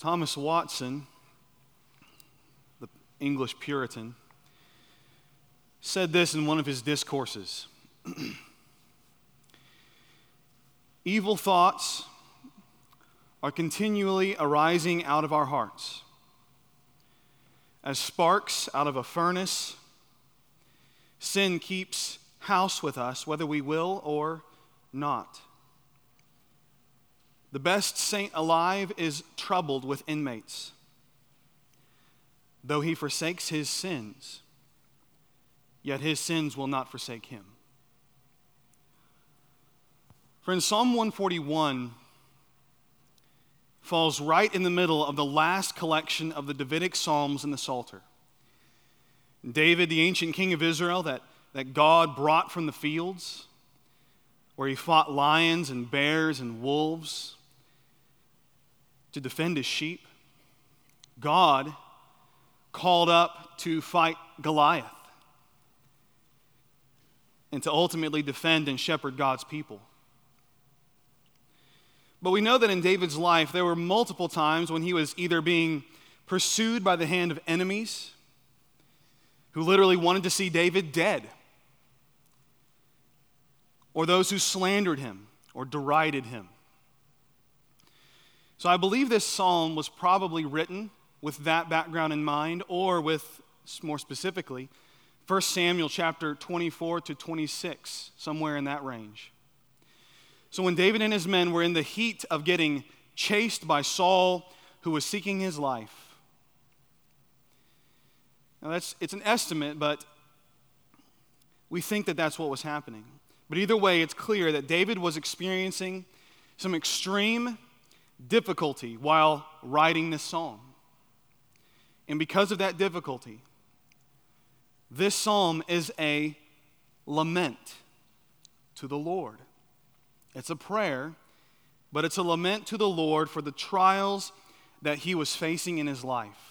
Thomas Watson, the English Puritan, said this in one of his discourses Evil thoughts are continually arising out of our hearts. As sparks out of a furnace, sin keeps house with us, whether we will or not. The best saint alive is troubled with inmates. Though he forsakes his sins, yet his sins will not forsake him. Friends, Psalm 141 falls right in the middle of the last collection of the Davidic Psalms in the Psalter. David, the ancient king of Israel that, that God brought from the fields, where he fought lions and bears and wolves to defend his sheep. God called up to fight Goliath and to ultimately defend and shepherd God's people. But we know that in David's life, there were multiple times when he was either being pursued by the hand of enemies who literally wanted to see David dead, or those who slandered him or derided him. So I believe this psalm was probably written with that background in mind, or with, more specifically, 1 Samuel chapter 24 to 26, somewhere in that range. So when David and his men were in the heat of getting chased by Saul, who was seeking his life, now that's it's an estimate, but we think that that's what was happening. But either way, it's clear that David was experiencing some extreme difficulty while writing this psalm. And because of that difficulty, this psalm is a lament to the Lord. It's a prayer, but it's a lament to the Lord for the trials that he was facing in his life.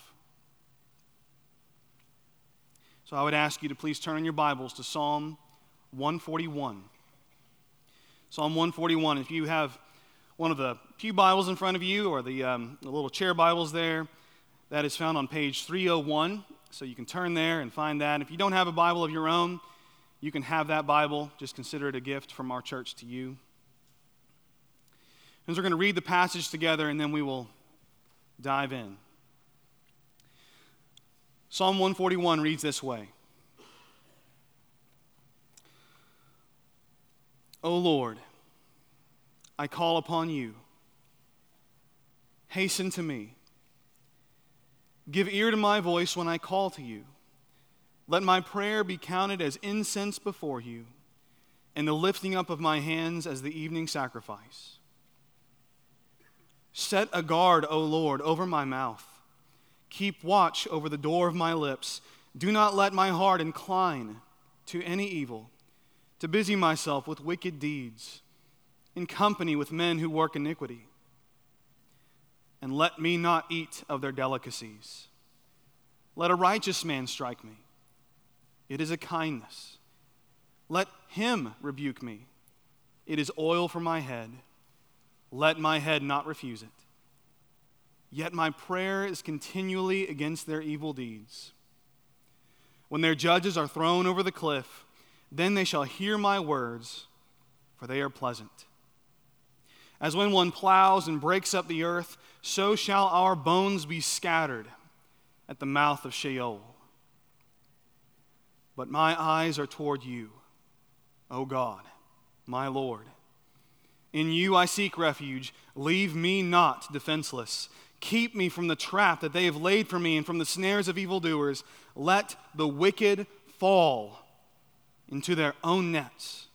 So I would ask you to please turn in your Bibles to Psalm 141. Psalm 141. If you have one of the Pew Bibles in front of you or the, um, the little chair Bibles there. That is found on page 301. So you can turn there and find that. If you don't have a Bible of your own, you can have that Bible. Just consider it a gift from our church to you. And so we're going to read the passage together and then we will dive in. Psalm 141 reads this way O Lord, I call upon you. Hasten to me. Give ear to my voice when I call to you. Let my prayer be counted as incense before you, and the lifting up of my hands as the evening sacrifice. Set a guard, O Lord, over my mouth. Keep watch over the door of my lips. Do not let my heart incline to any evil, to busy myself with wicked deeds in company with men who work iniquity. And let me not eat of their delicacies. Let a righteous man strike me. It is a kindness. Let him rebuke me. It is oil for my head. Let my head not refuse it. Yet my prayer is continually against their evil deeds. When their judges are thrown over the cliff, then they shall hear my words, for they are pleasant. As when one plows and breaks up the earth, so shall our bones be scattered at the mouth of Sheol. But my eyes are toward you, O God, my Lord. In you I seek refuge. Leave me not defenseless. Keep me from the trap that they have laid for me and from the snares of evildoers. Let the wicked fall into their own nets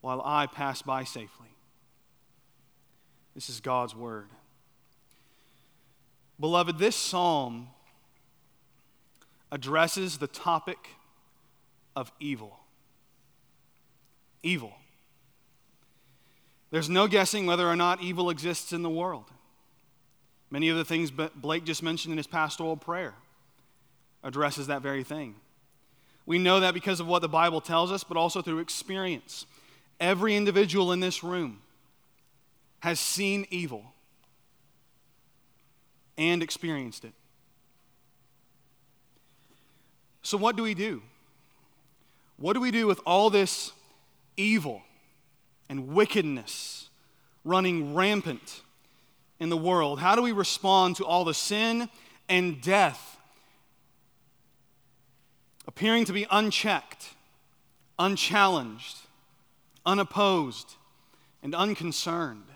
while I pass by safely. This is God's word. Beloved, this psalm addresses the topic of evil. Evil. There's no guessing whether or not evil exists in the world. Many of the things Blake just mentioned in his pastoral prayer addresses that very thing. We know that because of what the Bible tells us, but also through experience. Every individual in this room has seen evil. and experienced it. So, what do we do? What do we do with all this evil and wickedness running rampant in the world? How do we respond to all the sin and death appearing to be unchecked, unchallenged, unopposed, and unconcerned?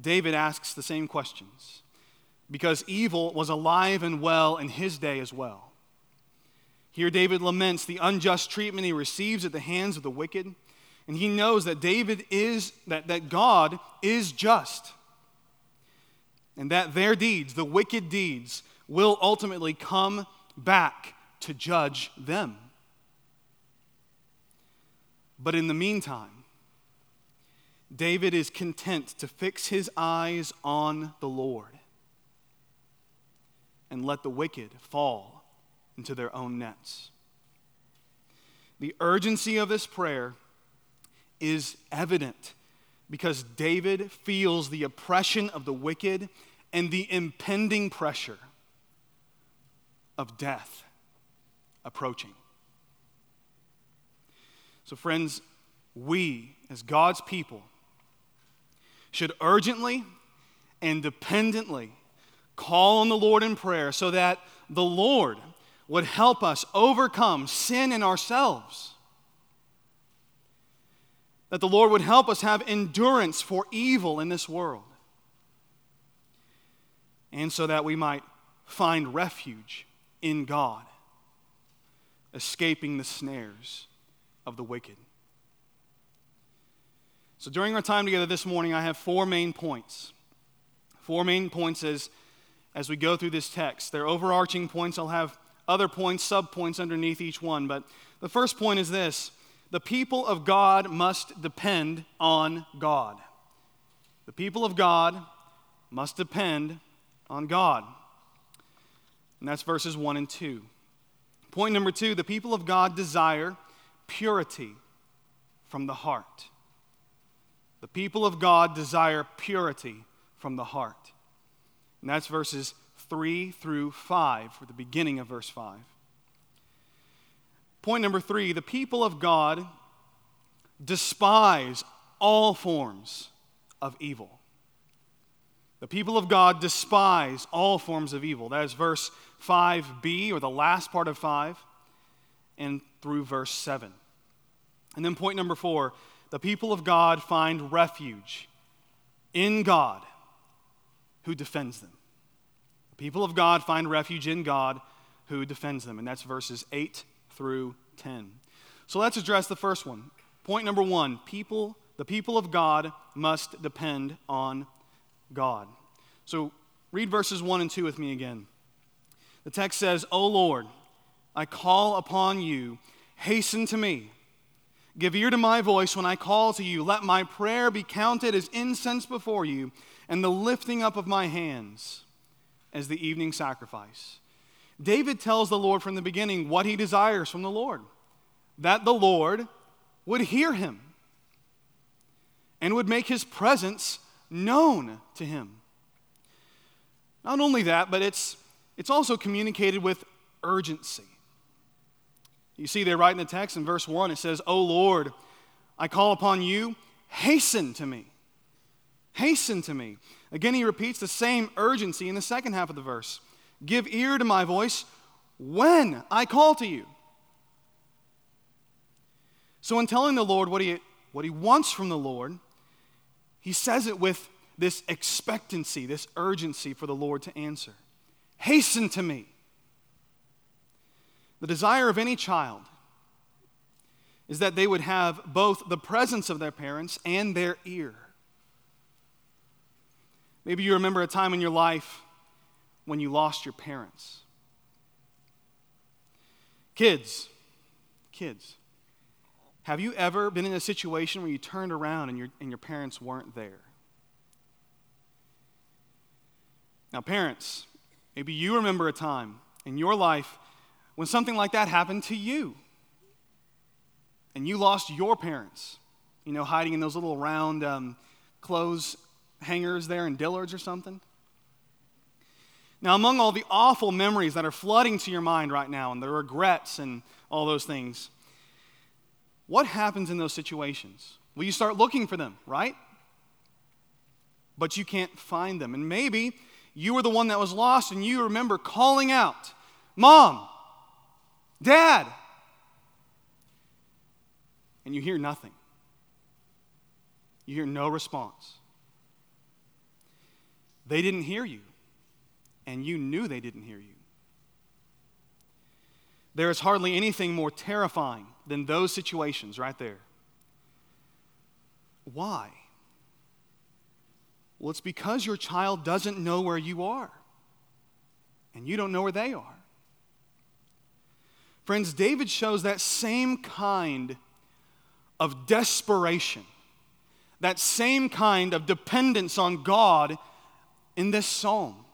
David asks the same questions because evil was alive and well in his day as well. Here, David laments the unjust treatment he receives at the hands of the wicked, and he knows that David is, that, that God is just, and that their deeds, the wicked deeds, will ultimately come back to judge them. But in the meantime, David is content to fix his eyes on the Lord and let the wicked fall into their own nets. The urgency of this prayer is evident because David feels the oppression of the wicked and the impending pressure of death approaching. So, friends, we, as God's people, should urgently and dependently call on the Lord in prayer so that the Lord would help us overcome sin in ourselves. That the Lord would help us have endurance for evil in this world. And so that we might find refuge in God, escaping the snares of the wicked. So, during our time together this morning, I have four main points. Four main points as, as we go through this text. They're overarching points. I'll have other points, sub points underneath each one. But the first point is this the people of God must depend on God. The people of God must depend on God. And that's verses 1 and 2. Point number two the people of God desire purity from the heart. The people of God desire purity from the heart. And that's verses 3 through 5, for the beginning of verse 5. Point number three the people of God despise all forms of evil. The people of God despise all forms of evil. That is verse 5b, or the last part of 5, and through verse 7. And then point number four the people of God find refuge in God who defends them. The people of God find refuge in God who defends them. And that's verses 8 through 10. So let's address the first one. Point number one people, the people of God must depend on God. So read verses 1 and 2 with me again. The text says, O Lord, I call upon you, hasten to me. Give ear to my voice when I call to you. Let my prayer be counted as incense before you, and the lifting up of my hands as the evening sacrifice. David tells the Lord from the beginning what he desires from the Lord that the Lord would hear him and would make his presence known to him. Not only that, but it's, it's also communicated with urgency. You see, they write in the text in verse 1, it says, O Lord, I call upon you, hasten to me. Hasten to me. Again, he repeats the same urgency in the second half of the verse. Give ear to my voice when I call to you. So, in telling the Lord what he, what he wants from the Lord, he says it with this expectancy, this urgency for the Lord to answer. Hasten to me. The desire of any child is that they would have both the presence of their parents and their ear. Maybe you remember a time in your life when you lost your parents. Kids, kids, have you ever been in a situation where you turned around and your, and your parents weren't there? Now, parents, maybe you remember a time in your life when something like that happened to you and you lost your parents, you know, hiding in those little round um, clothes hangers there in Dillard's or something. Now, among all the awful memories that are flooding to your mind right now, and the regrets and all those things, what happens in those situations? Well, you start looking for them, right? But you can't find them. And maybe you were the one that was lost and you remember calling out, Mom, Dad. And you hear nothing. You hear no response. They didn't hear you, and you knew they didn't hear you. There is hardly anything more terrifying than those situations right there. Why? Well, it's because your child doesn't know where you are, and you don't know where they are. Friends, David shows that same kind of desperation, that same kind of dependence on God in this psalm.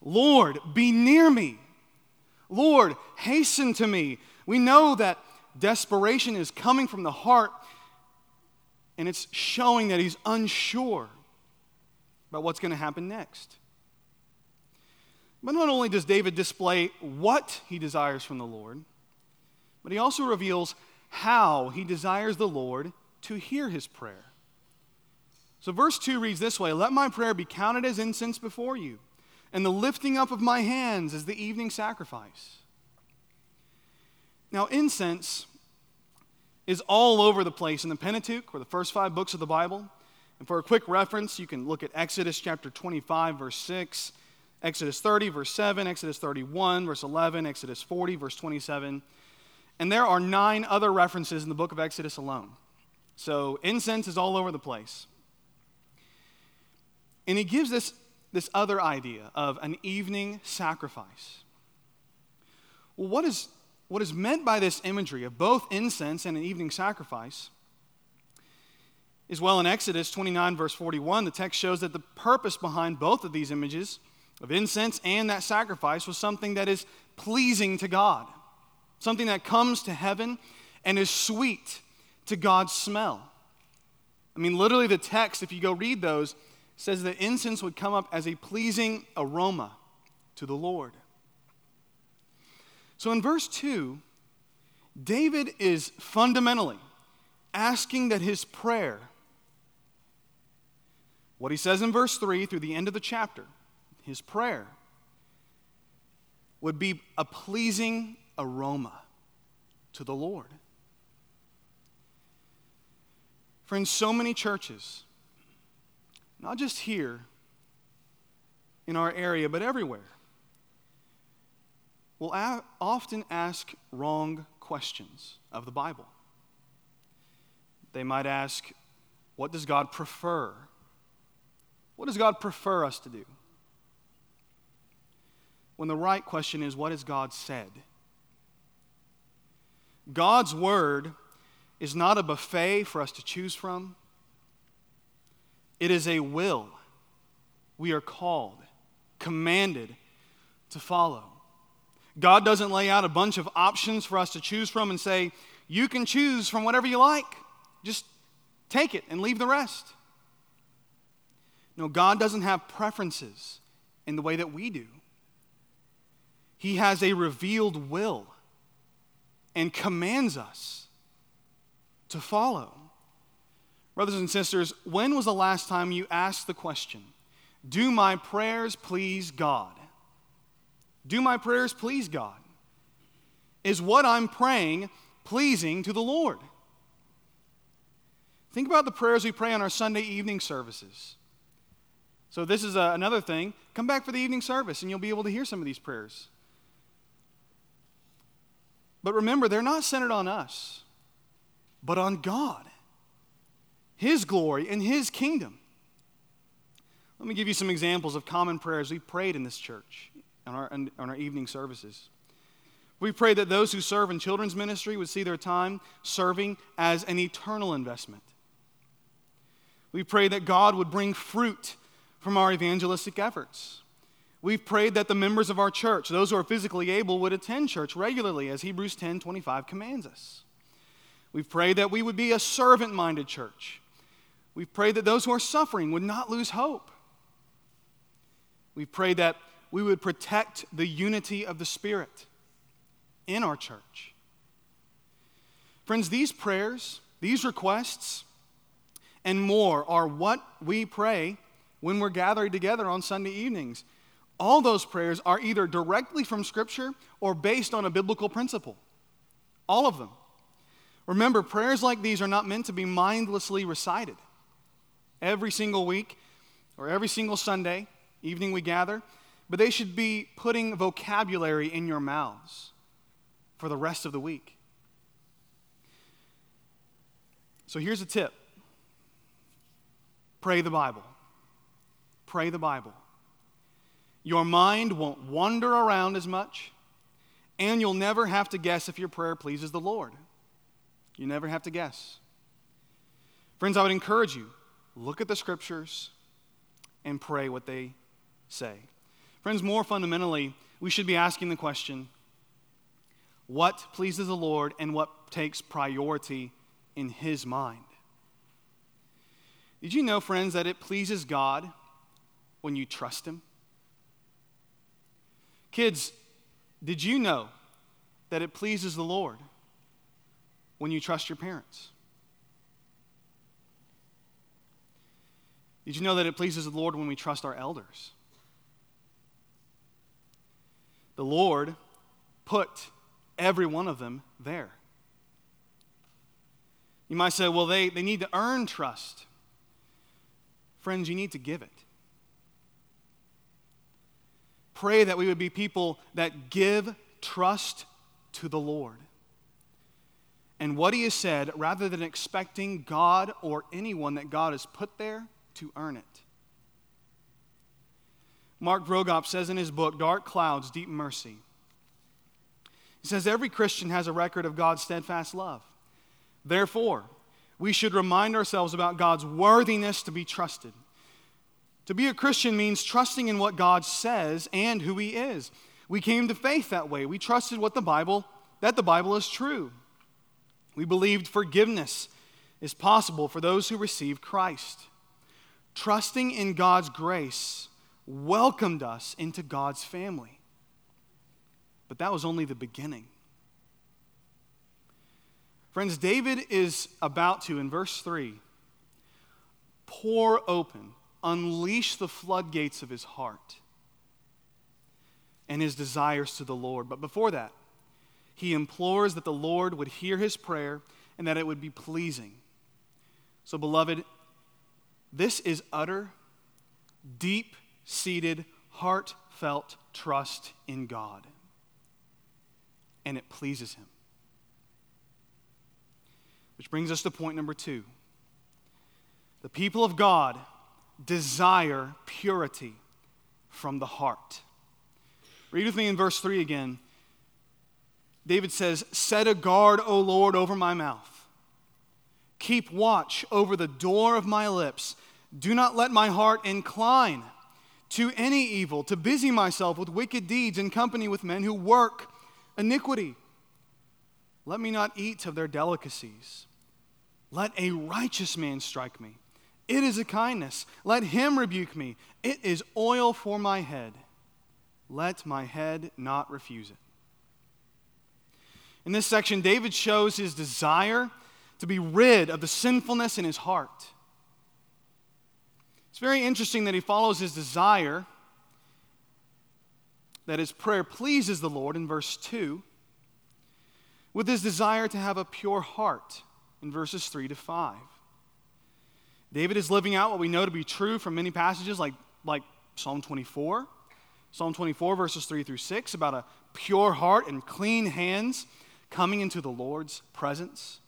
Lord, be near me. Lord, hasten to me. We know that desperation is coming from the heart and it's showing that he's unsure about what's going to happen next. But not only does David display what he desires from the Lord, but he also reveals how he desires the Lord to hear his prayer. So, verse 2 reads this way Let my prayer be counted as incense before you, and the lifting up of my hands as the evening sacrifice. Now, incense is all over the place in the Pentateuch, or the first five books of the Bible. And for a quick reference, you can look at Exodus chapter 25, verse 6, Exodus 30, verse 7, Exodus 31, verse 11, Exodus 40, verse 27. And there are nine other references in the book of Exodus alone. So incense is all over the place. And he gives this, this other idea of an evening sacrifice. Well, what is, what is meant by this imagery of both incense and an evening sacrifice is well in Exodus 29, verse 41, the text shows that the purpose behind both of these images of incense and that sacrifice was something that is pleasing to God, something that comes to heaven and is sweet to God's smell. I mean, literally, the text, if you go read those, says that incense would come up as a pleasing aroma to the Lord. So in verse 2, David is fundamentally asking that his prayer, what he says in verse 3 through the end of the chapter, his prayer would be a pleasing aroma to the Lord. Friends, so many churches, not just here in our area, but everywhere, will a- often ask wrong questions of the Bible. They might ask, What does God prefer? What does God prefer us to do? When the right question is what has God said? God's word is not a buffet for us to choose from, it is a will we are called, commanded to follow. God doesn't lay out a bunch of options for us to choose from and say, you can choose from whatever you like. Just take it and leave the rest. No, God doesn't have preferences in the way that we do. He has a revealed will and commands us to follow. Brothers and sisters, when was the last time you asked the question, Do my prayers please God? Do my prayers please God? Is what I'm praying pleasing to the Lord? Think about the prayers we pray on our Sunday evening services. So, this is a, uh, another thing. Come back for the evening service and you'll be able to hear some of these prayers. But remember, they're not centered on us, but on God, His glory, and His kingdom. Let me give you some examples of common prayers we prayed in this church on our, on our evening services. We prayed that those who serve in children's ministry would see their time serving as an eternal investment. We pray that God would bring fruit from our evangelistic efforts. We've prayed that the members of our church, those who are physically able, would attend church regularly as Hebrews 10 25 commands us. We've prayed that we would be a servant minded church. We've prayed that those who are suffering would not lose hope. We've prayed that we would protect the unity of the Spirit in our church. Friends, these prayers, these requests, and more are what we pray when we're gathered together on Sunday evenings. All those prayers are either directly from Scripture or based on a biblical principle. All of them. Remember, prayers like these are not meant to be mindlessly recited. Every single week or every single Sunday evening we gather, but they should be putting vocabulary in your mouths for the rest of the week. So here's a tip pray the Bible. Pray the Bible. Your mind won't wander around as much, and you'll never have to guess if your prayer pleases the Lord. You never have to guess. Friends, I would encourage you look at the scriptures and pray what they say. Friends, more fundamentally, we should be asking the question what pleases the Lord and what takes priority in His mind? Did you know, friends, that it pleases God when you trust Him? Kids, did you know that it pleases the Lord when you trust your parents? Did you know that it pleases the Lord when we trust our elders? The Lord put every one of them there. You might say, well, they, they need to earn trust. Friends, you need to give it. Pray that we would be people that give trust to the Lord. And what he has said, rather than expecting God or anyone that God has put there to earn it. Mark Vroegop says in his book, Dark Clouds, Deep Mercy, he says, Every Christian has a record of God's steadfast love. Therefore, we should remind ourselves about God's worthiness to be trusted. To be a Christian means trusting in what God says and who He is. We came to faith that way. We trusted what the Bible, that the Bible is true. We believed forgiveness is possible for those who receive Christ. Trusting in God's grace welcomed us into God's family. But that was only the beginning. Friends, David is about to, in verse 3, pour open, unleash the floodgates of his heart and his desires to the Lord. But before that, he implores that the Lord would hear his prayer and that it would be pleasing. So, beloved, this is utter, deep seated, heartfelt trust in God. And it pleases Him. Which brings us to point number two. The people of God desire purity from the heart. Read with me in verse 3 again. David says, Set a guard, O Lord, over my mouth. Keep watch over the door of my lips. Do not let my heart incline to any evil, to busy myself with wicked deeds in company with men who work iniquity. Let me not eat of their delicacies. Let a righteous man strike me. It is a kindness. Let him rebuke me. It is oil for my head. Let my head not refuse it. In this section, David shows his desire to be rid of the sinfulness in his heart. It's very interesting that he follows his desire, that his prayer pleases the Lord in verse 2, with his desire to have a pure heart in verses 3 to 5. David is living out what we know to be true from many passages like, like Psalm 24. Psalm 24, verses 3 through 6, about a pure heart and clean hands coming into the Lord's presence.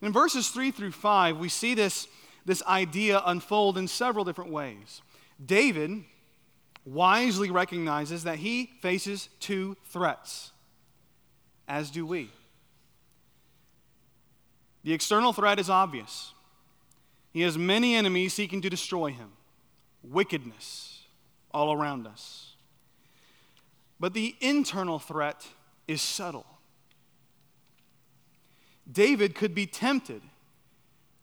And in verses 3 through 5, we see this, this idea unfold in several different ways. David wisely recognizes that he faces two threats, as do we. The external threat is obvious. He has many enemies seeking to destroy him, wickedness all around us. But the internal threat is subtle. David could be tempted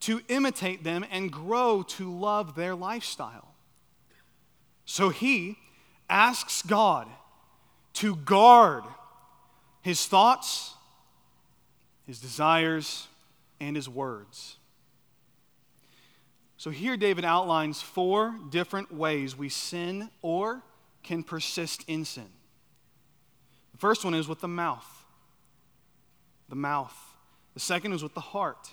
to imitate them and grow to love their lifestyle. So he asks God to guard his thoughts, his desires, and his words. So here, David outlines four different ways we sin or can persist in sin. The first one is with the mouth. The mouth. The second is with the heart.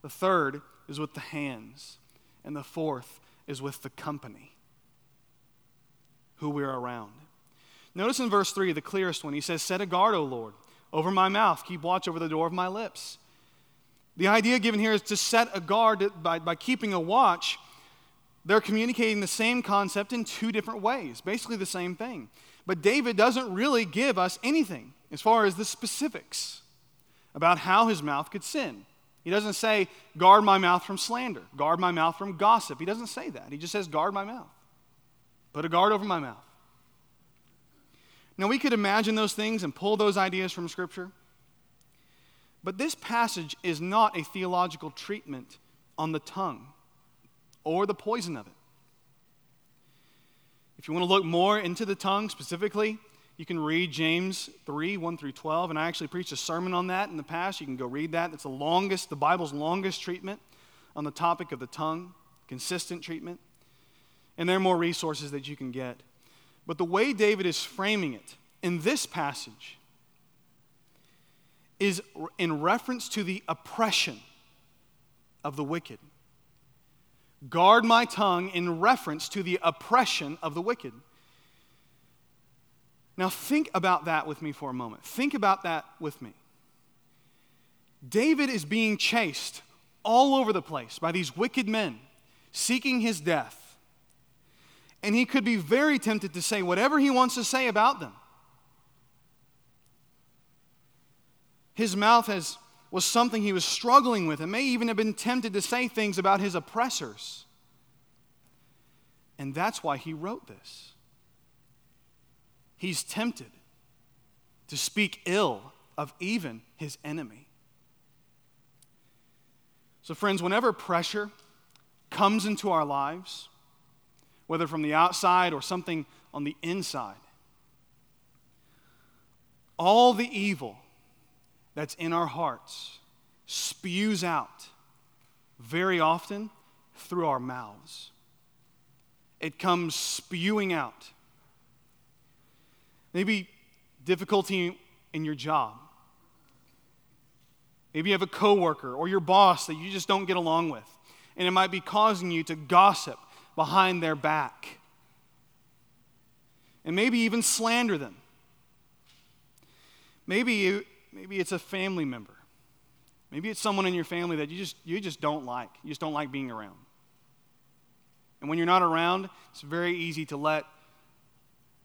The third is with the hands. And the fourth is with the company, who we're around. Notice in verse 3, the clearest one, he says, Set a guard, O Lord, over my mouth, keep watch over the door of my lips. The idea given here is to set a guard by, by keeping a watch. They're communicating the same concept in two different ways, basically the same thing. But David doesn't really give us anything as far as the specifics about how his mouth could sin. He doesn't say, guard my mouth from slander, guard my mouth from gossip. He doesn't say that. He just says, guard my mouth. Put a guard over my mouth. Now, we could imagine those things and pull those ideas from Scripture. But this passage is not a theological treatment on the tongue or the poison of it. If you want to look more into the tongue specifically, you can read James 3 1 through 12. And I actually preached a sermon on that in the past. You can go read that. It's the longest, the Bible's longest treatment on the topic of the tongue, consistent treatment. And there are more resources that you can get. But the way David is framing it in this passage is in reference to the oppression of the wicked. Guard my tongue in reference to the oppression of the wicked. Now, think about that with me for a moment. Think about that with me. David is being chased all over the place by these wicked men seeking his death. And he could be very tempted to say whatever he wants to say about them. His mouth has, was something he was struggling with and may even have been tempted to say things about his oppressors. And that's why he wrote this. He's tempted to speak ill of even his enemy. So, friends, whenever pressure comes into our lives, whether from the outside or something on the inside, all the evil that's in our hearts spews out very often through our mouths. It comes spewing out. Maybe difficulty in your job. Maybe you have a coworker or your boss that you just don't get along with, and it might be causing you to gossip behind their back. And maybe even slander them. Maybe you, Maybe it's a family member. Maybe it's someone in your family that you just, you just don't like. You just don't like being around. And when you're not around, it's very easy to let,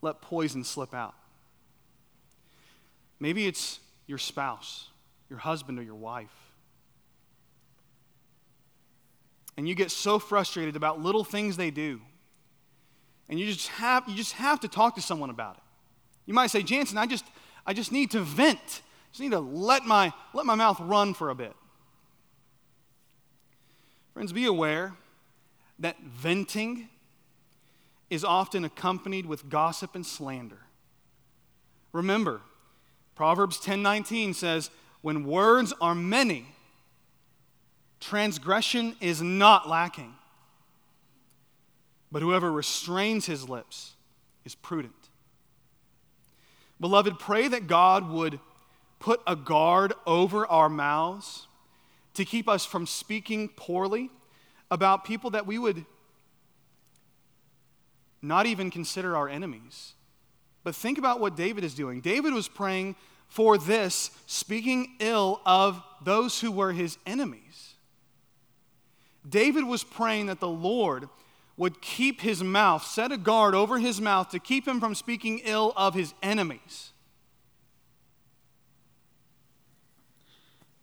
let poison slip out. Maybe it's your spouse, your husband, or your wife. And you get so frustrated about little things they do. And you just have, you just have to talk to someone about it. You might say, Jantzen, I just, I just need to vent just need to let my, let my mouth run for a bit. Friends, be aware that venting is often accompanied with gossip and slander. Remember, Proverbs 10:19 says, "When words are many, transgression is not lacking. But whoever restrains his lips is prudent." Beloved, pray that God would put a guard over our mouths to keep us from speaking poorly about people that we would not even consider our enemies. But think about what David is doing. David was praying for this, speaking ill of those who were his enemies. David was praying that the Lord would keep his mouth, set a guard over his mouth to keep him from speaking ill of his enemies.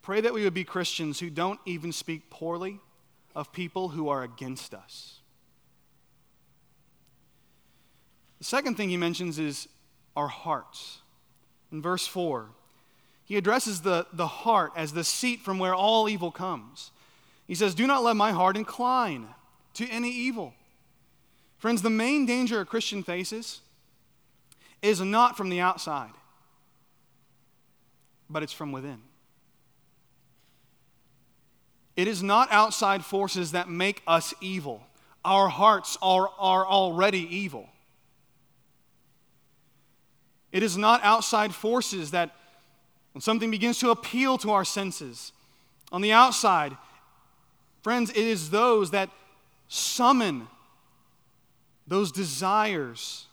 Pray that we would be Christians who don't even speak poorly of people who are against us. The second thing he mentions is our hearts. In verse 4, he addresses the, the heart as the seat from where all evil comes. He says, Do not let my heart incline to any evil. Friends, the main danger a Christian faces is not from the outside, but it's from within. It is not outside forces that make us evil. Our hearts are, are already evil. It is not outside forces that, when something begins to appeal to our senses, on the outside, friends, it is those that summon those desires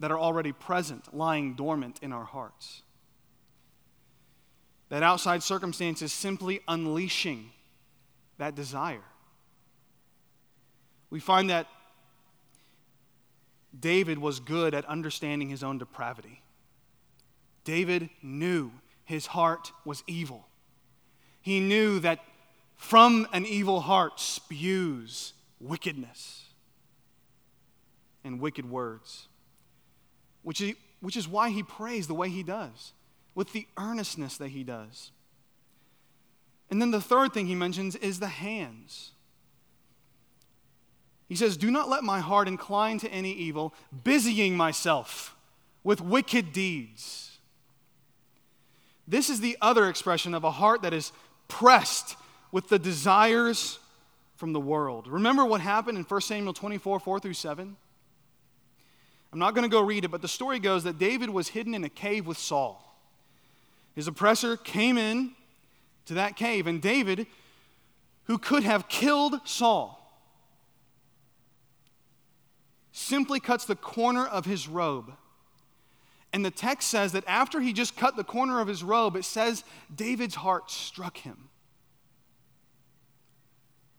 that are already present, lying dormant in our hearts. That outside circumstance is simply unleashing that desire. We find that David was good at understanding his own depravity. David knew his heart was evil. He knew that from an evil heart spews wickedness and wicked words, which is, which is why he prays the way he does, with the earnestness that he does. And then the third thing he mentions is the hands. He says, Do not let my heart incline to any evil, busying myself with wicked deeds. This is the other expression of a heart that is pressed with the desires from the world. Remember what happened in 1 Samuel 24 4 through 7? I'm not going to go read it, but the story goes that David was hidden in a cave with Saul. His oppressor came in to that cave, and David, who could have killed Saul, simply cuts the corner of his robe. And the text says that after he just cut the corner of his robe, it says David's heart struck him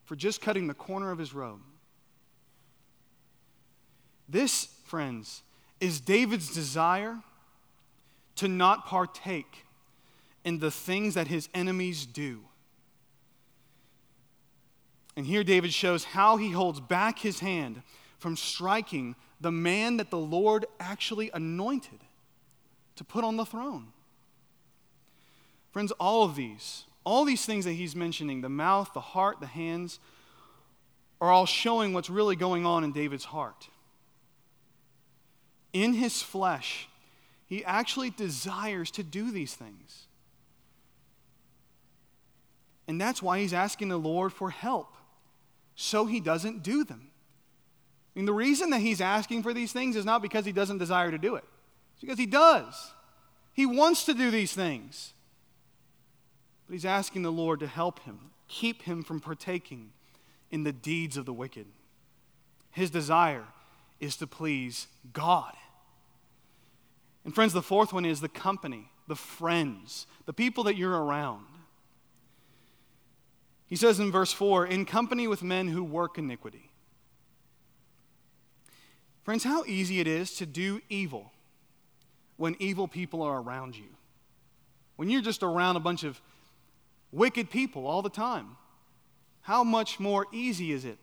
for just cutting the corner of his robe. This, friends, is David's desire to not partake in the things that his enemies do. And here David shows how he holds back his hand from striking the man that the Lord actually anointed to put on the throne. Friends, all of these, all these things that he's mentioning the mouth, the heart, the hands are all showing what's really going on in David's heart. In his flesh, he actually desires to do these things. And that's why he's asking the Lord for help, so he doesn't do them. I mean, the reason that he's asking for these things is not because he doesn't desire to do it, it's because he does. He wants to do these things. But he's asking the Lord to help him, keep him from partaking in the deeds of the wicked. His desire is to please God. And friends, the fourth one is the company, the friends, the people that you're around. He says in verse 4 in company with men who work iniquity. Friends, how easy it is to do evil when evil people are around you. When you're just around a bunch of wicked people all the time, how much more easy is it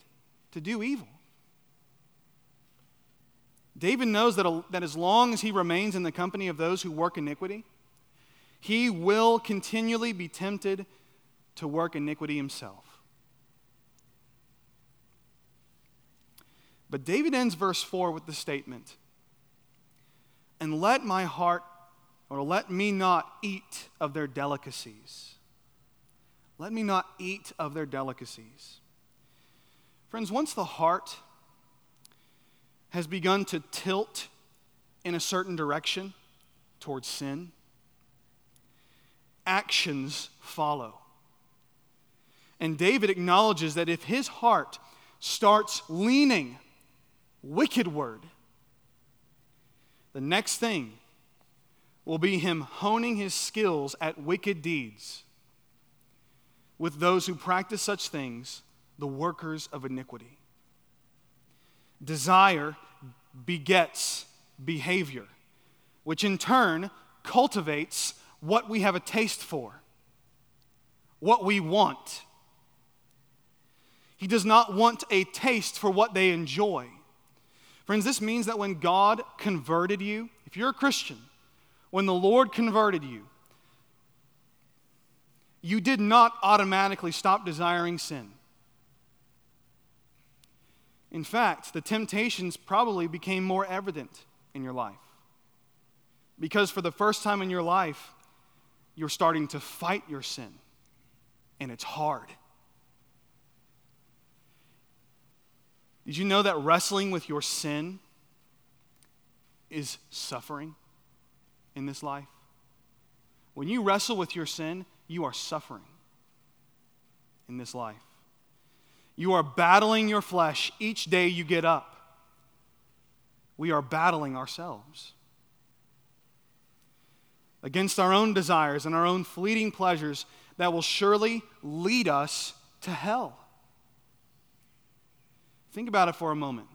to do evil? David knows that, that as long as he remains in the company of those who work iniquity, he will continually be tempted to work iniquity himself. But David ends verse 4 with the statement And let my heart, or let me not eat of their delicacies. Let me not eat of their delicacies. Friends, once the heart has begun to tilt in a certain direction towards sin, actions follow. And David acknowledges that if his heart starts leaning wickedward, the next thing will be him honing his skills at wicked deeds with those who practice such things, the workers of iniquity. Desire begets behavior, which in turn cultivates what we have a taste for, what we want. He does not want a taste for what they enjoy. Friends, this means that when God converted you, if you're a Christian, when the Lord converted you, you did not automatically stop desiring sin. In fact, the temptations probably became more evident in your life. Because for the first time in your life, you're starting to fight your sin, and it's hard. Did you know that wrestling with your sin is suffering in this life? When you wrestle with your sin, you are suffering in this life. You are battling your flesh each day you get up. We are battling ourselves against our own desires and our own fleeting pleasures that will surely lead us to hell. Think about it for a moment.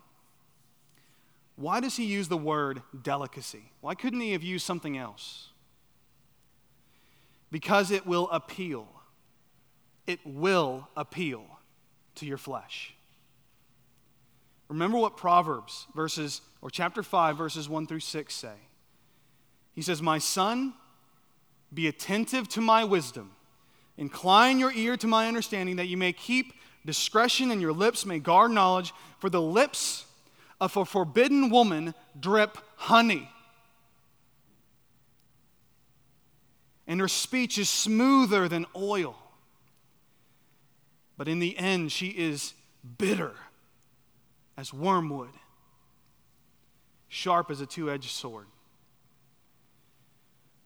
Why does he use the word delicacy? Why couldn't he have used something else? Because it will appeal. It will appeal to your flesh. Remember what Proverbs verses or chapter 5 verses 1 through 6 say. He says, "My son, be attentive to my wisdom. Incline your ear to my understanding that you may keep discretion in your lips may guard knowledge, for the lips of a forbidden woman drip honey. And her speech is smoother than oil. But in the end, she is bitter as wormwood, sharp as a two edged sword.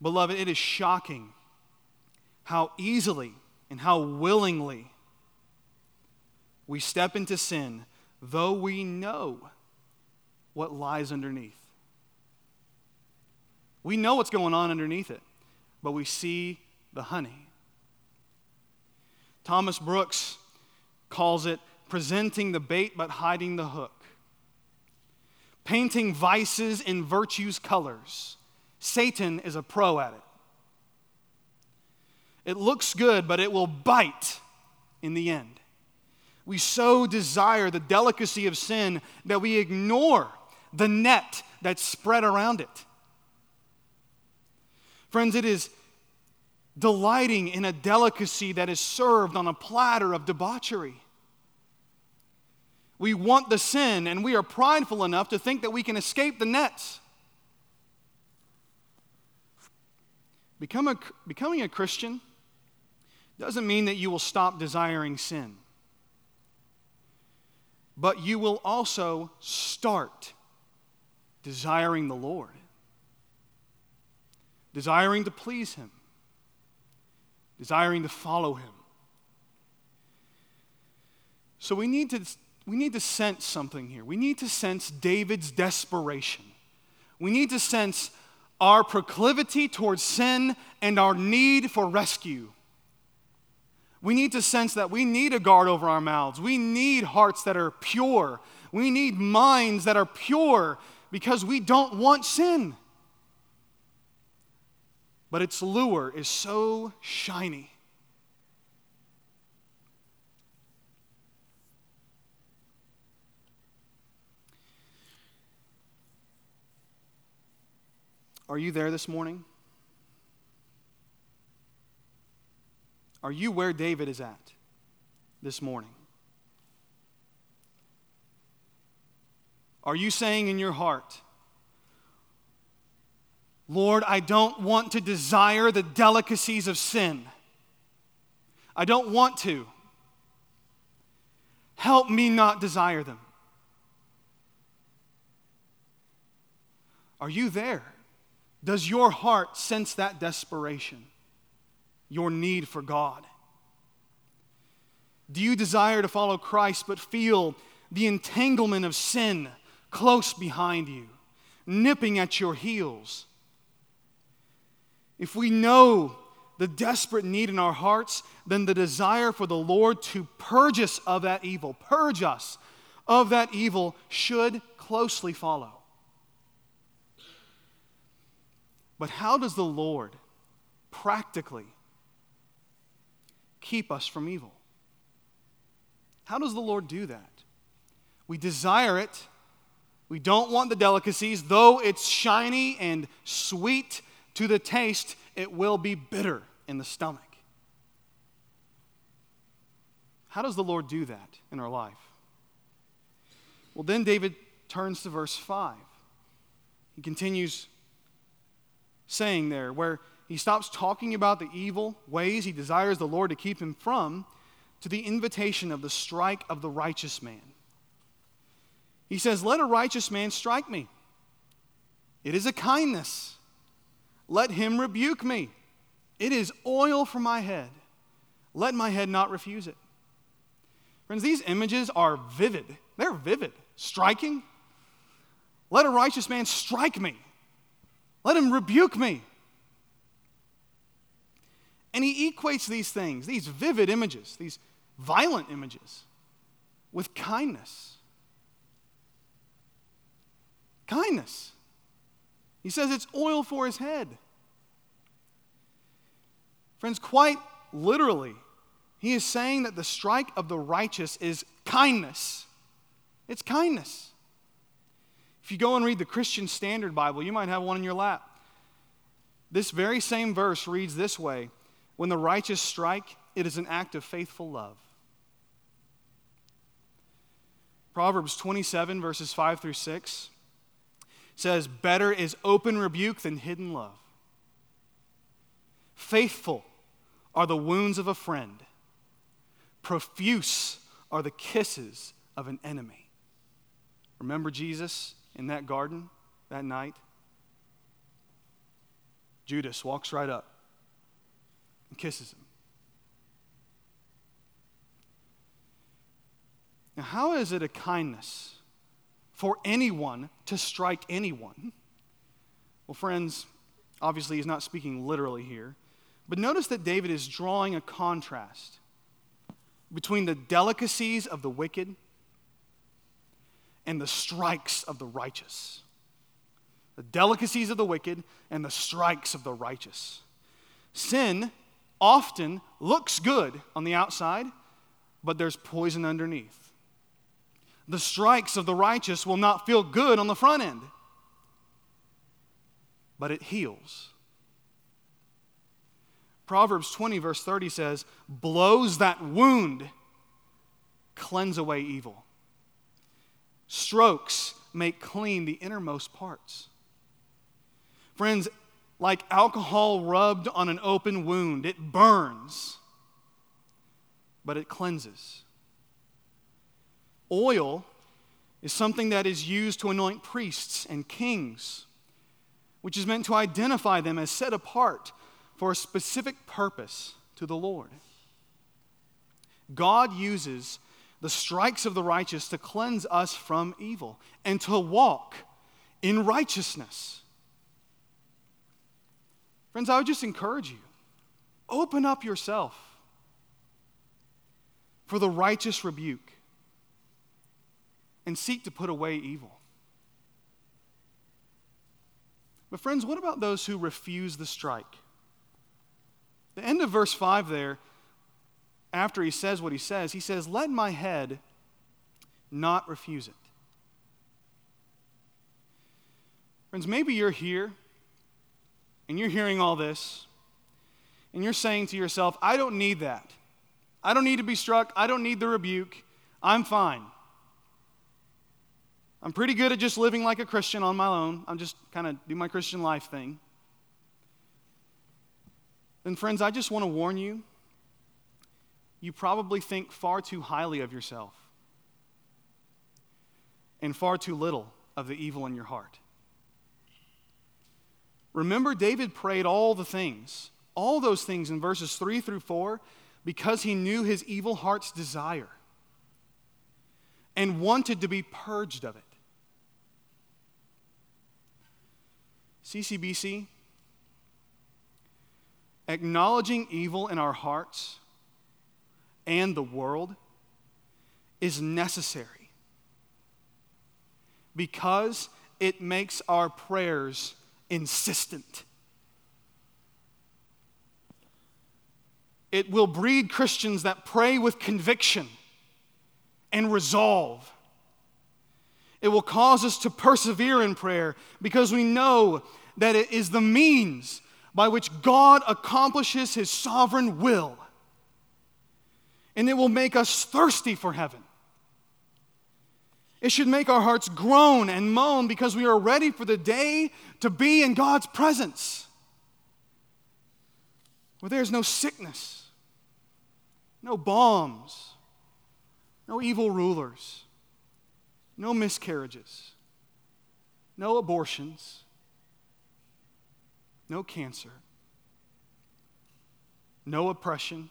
Beloved, it is shocking how easily and how willingly we step into sin, though we know what lies underneath. We know what's going on underneath it, but we see the honey. Thomas Brooks calls it presenting the bait but hiding the hook, painting vices in virtue's colors. Satan is a pro at it. It looks good, but it will bite in the end. We so desire the delicacy of sin that we ignore the net that's spread around it. Friends, it is delighting in a delicacy that is served on a platter of debauchery. We want the sin, and we are prideful enough to think that we can escape the nets. Become a, becoming a Christian doesn't mean that you will stop desiring sin but you will also start desiring the Lord, desiring to please Him, desiring to follow Him. So we need to, we need to sense something here. We need to sense David's desperation. We need to sense our proclivity towards sin and our need for rescue. We need to sense that we need a guard over our mouths. We need hearts that are pure. We need minds that are pure because we don't want sin. But its lure is so shiny. Are you there this morning? Are you where David is at this morning? Are you saying in your heart, Lord, I don't want to desire the delicacies of sin. I don't want to. Help me not desire them. Are you there? Does your heart sense that desperation? Your need for God? Do you desire to follow Christ but feel the entanglement of sin close behind you, nipping at your heels? If we know the desperate need in our hearts, then the desire for the Lord to purge us of that evil, purge us of that evil, should closely follow. But how does the Lord practically keep us from evil. How does the Lord do that? We desire it. We don't want the delicacies. Though it's shiny and sweet to the taste, it will be bitter in the stomach. How does the Lord do that in our life? Well, then David turns to verse 5. He continues saying there, where he stops talking about the evil ways he desires the Lord to keep him from, to the invitation of the strike of the righteous man. He says, Let a righteous man strike me. It is a kindness. Let him rebuke me. It is oil for my head. Let my head not refuse it. Friends, these images are vivid. They're vivid, striking. Let a righteous man strike me. Let him rebuke me. And he equates these things, these vivid images, these violent images, with kindness. Kindness. He says it's oil for his head. Friends, quite literally, he is saying that the strike of the righteous is kindness. It's kindness. If you go and read the Christian Standard Bible, you might have one in your lap. This very same verse reads this way When the righteous strike, it is an act of faithful love. Proverbs 27, verses 5 through 6 says, Better is open rebuke than hidden love. Faithful are the wounds of a friend, profuse are the kisses of an enemy. Remember Jesus in that garden that night? Judas walks right up and kisses him. Now, how is it a kindness for anyone to strike anyone? Well, friends, obviously he's not speaking literally here, but notice that David is drawing a contrast between the delicacies of the wicked and the strikes of the righteous. The delicacies of the wicked and the strikes of the righteous. Sin often looks good on the outside, but there's poison underneath. The strikes of the righteous will not feel good on the front end, but it heals. Proverbs 20, verse 30 says, blows that wound cleanse away evil. Strokes make clean the innermost parts. Friends, like alcohol rubbed on an open wound, it burns, but it cleanses. Oil is something that is used to anoint priests and kings, which is meant to identify them as set apart for a specific purpose to the Lord. God uses the strikes of the righteous to cleanse us from evil and to walk in righteousness. Friends, I would just encourage you open up yourself for the righteous rebuke and seek to put away evil. But, friends, what about those who refuse the strike? The end of verse 5 there, after he says what he says, he says, Let my head not refuse it. Friends, maybe you're here and you're hearing all this and you're saying to yourself, I don't need that. I don't need to be struck. I don't need the rebuke. I'm fine. I'm pretty good at just living like a Christian on my own. I'm just kind of do my Christian life thing then, friends, I just want to warn you you probably think far too highly of yourself and far too little of the evil in your heart. Remember, David prayed all the things, all those things in verses 3 through 4, because he knew his evil heart's desire and wanted to be purged of it. CCBC, acknowledging evil in our hearts and the world is necessary because it makes our prayers insistent. It will breed Christians that pray with conviction and resolve. It will cause us to persevere in prayer because we know that it is the means by which God accomplishes his sovereign will. And it will make us thirsty for heaven. It should make our hearts groan and moan because we are ready for the day to be in God's presence. where there's no sickness, no bombs, no evil rulers, no miscarriages, no abortions, no cancer, no oppression,